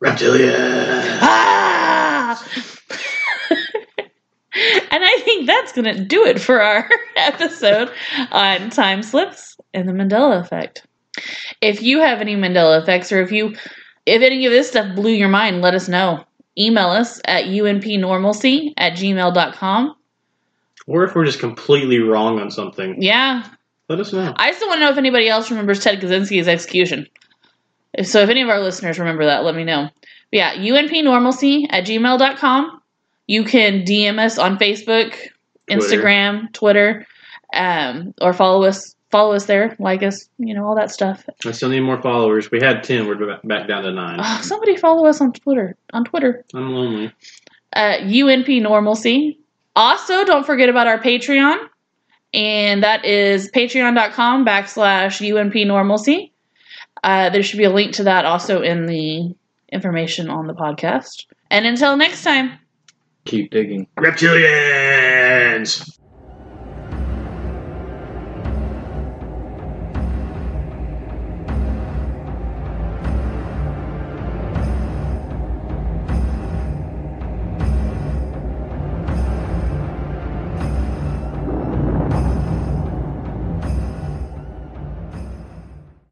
Speaker 3: Reptilian.
Speaker 1: Ah! And I think that's going to do it for our [laughs] episode on time slips and the Mandela effect. If you have any Mandela effects or if you if any of this stuff blew your mind, let us know. Email us at unpnormalcy at gmail.com.
Speaker 3: Or if we're just completely wrong on something,
Speaker 1: Yeah.
Speaker 3: let us know.
Speaker 1: I still want to know if anybody else remembers Ted Kaczynski's execution. So, if any of our listeners remember that, let me know. But yeah, unpnormalcy at gmail.com. You can DM us on Facebook, Instagram, Twitter, um, or follow us follow us there, like us, you know, all that stuff.
Speaker 3: I still need more followers. We had 10, we're back down to 9.
Speaker 1: Oh, somebody follow us on Twitter. On Twitter.
Speaker 3: I'm lonely.
Speaker 1: uh, UNP Normalcy. Also, don't forget about our Patreon, and that is patreon.com backslash UNP Normalcy. Uh, there should be a link to that also in the information on the podcast. And until next time.
Speaker 2: Keep digging.
Speaker 3: Reptilians!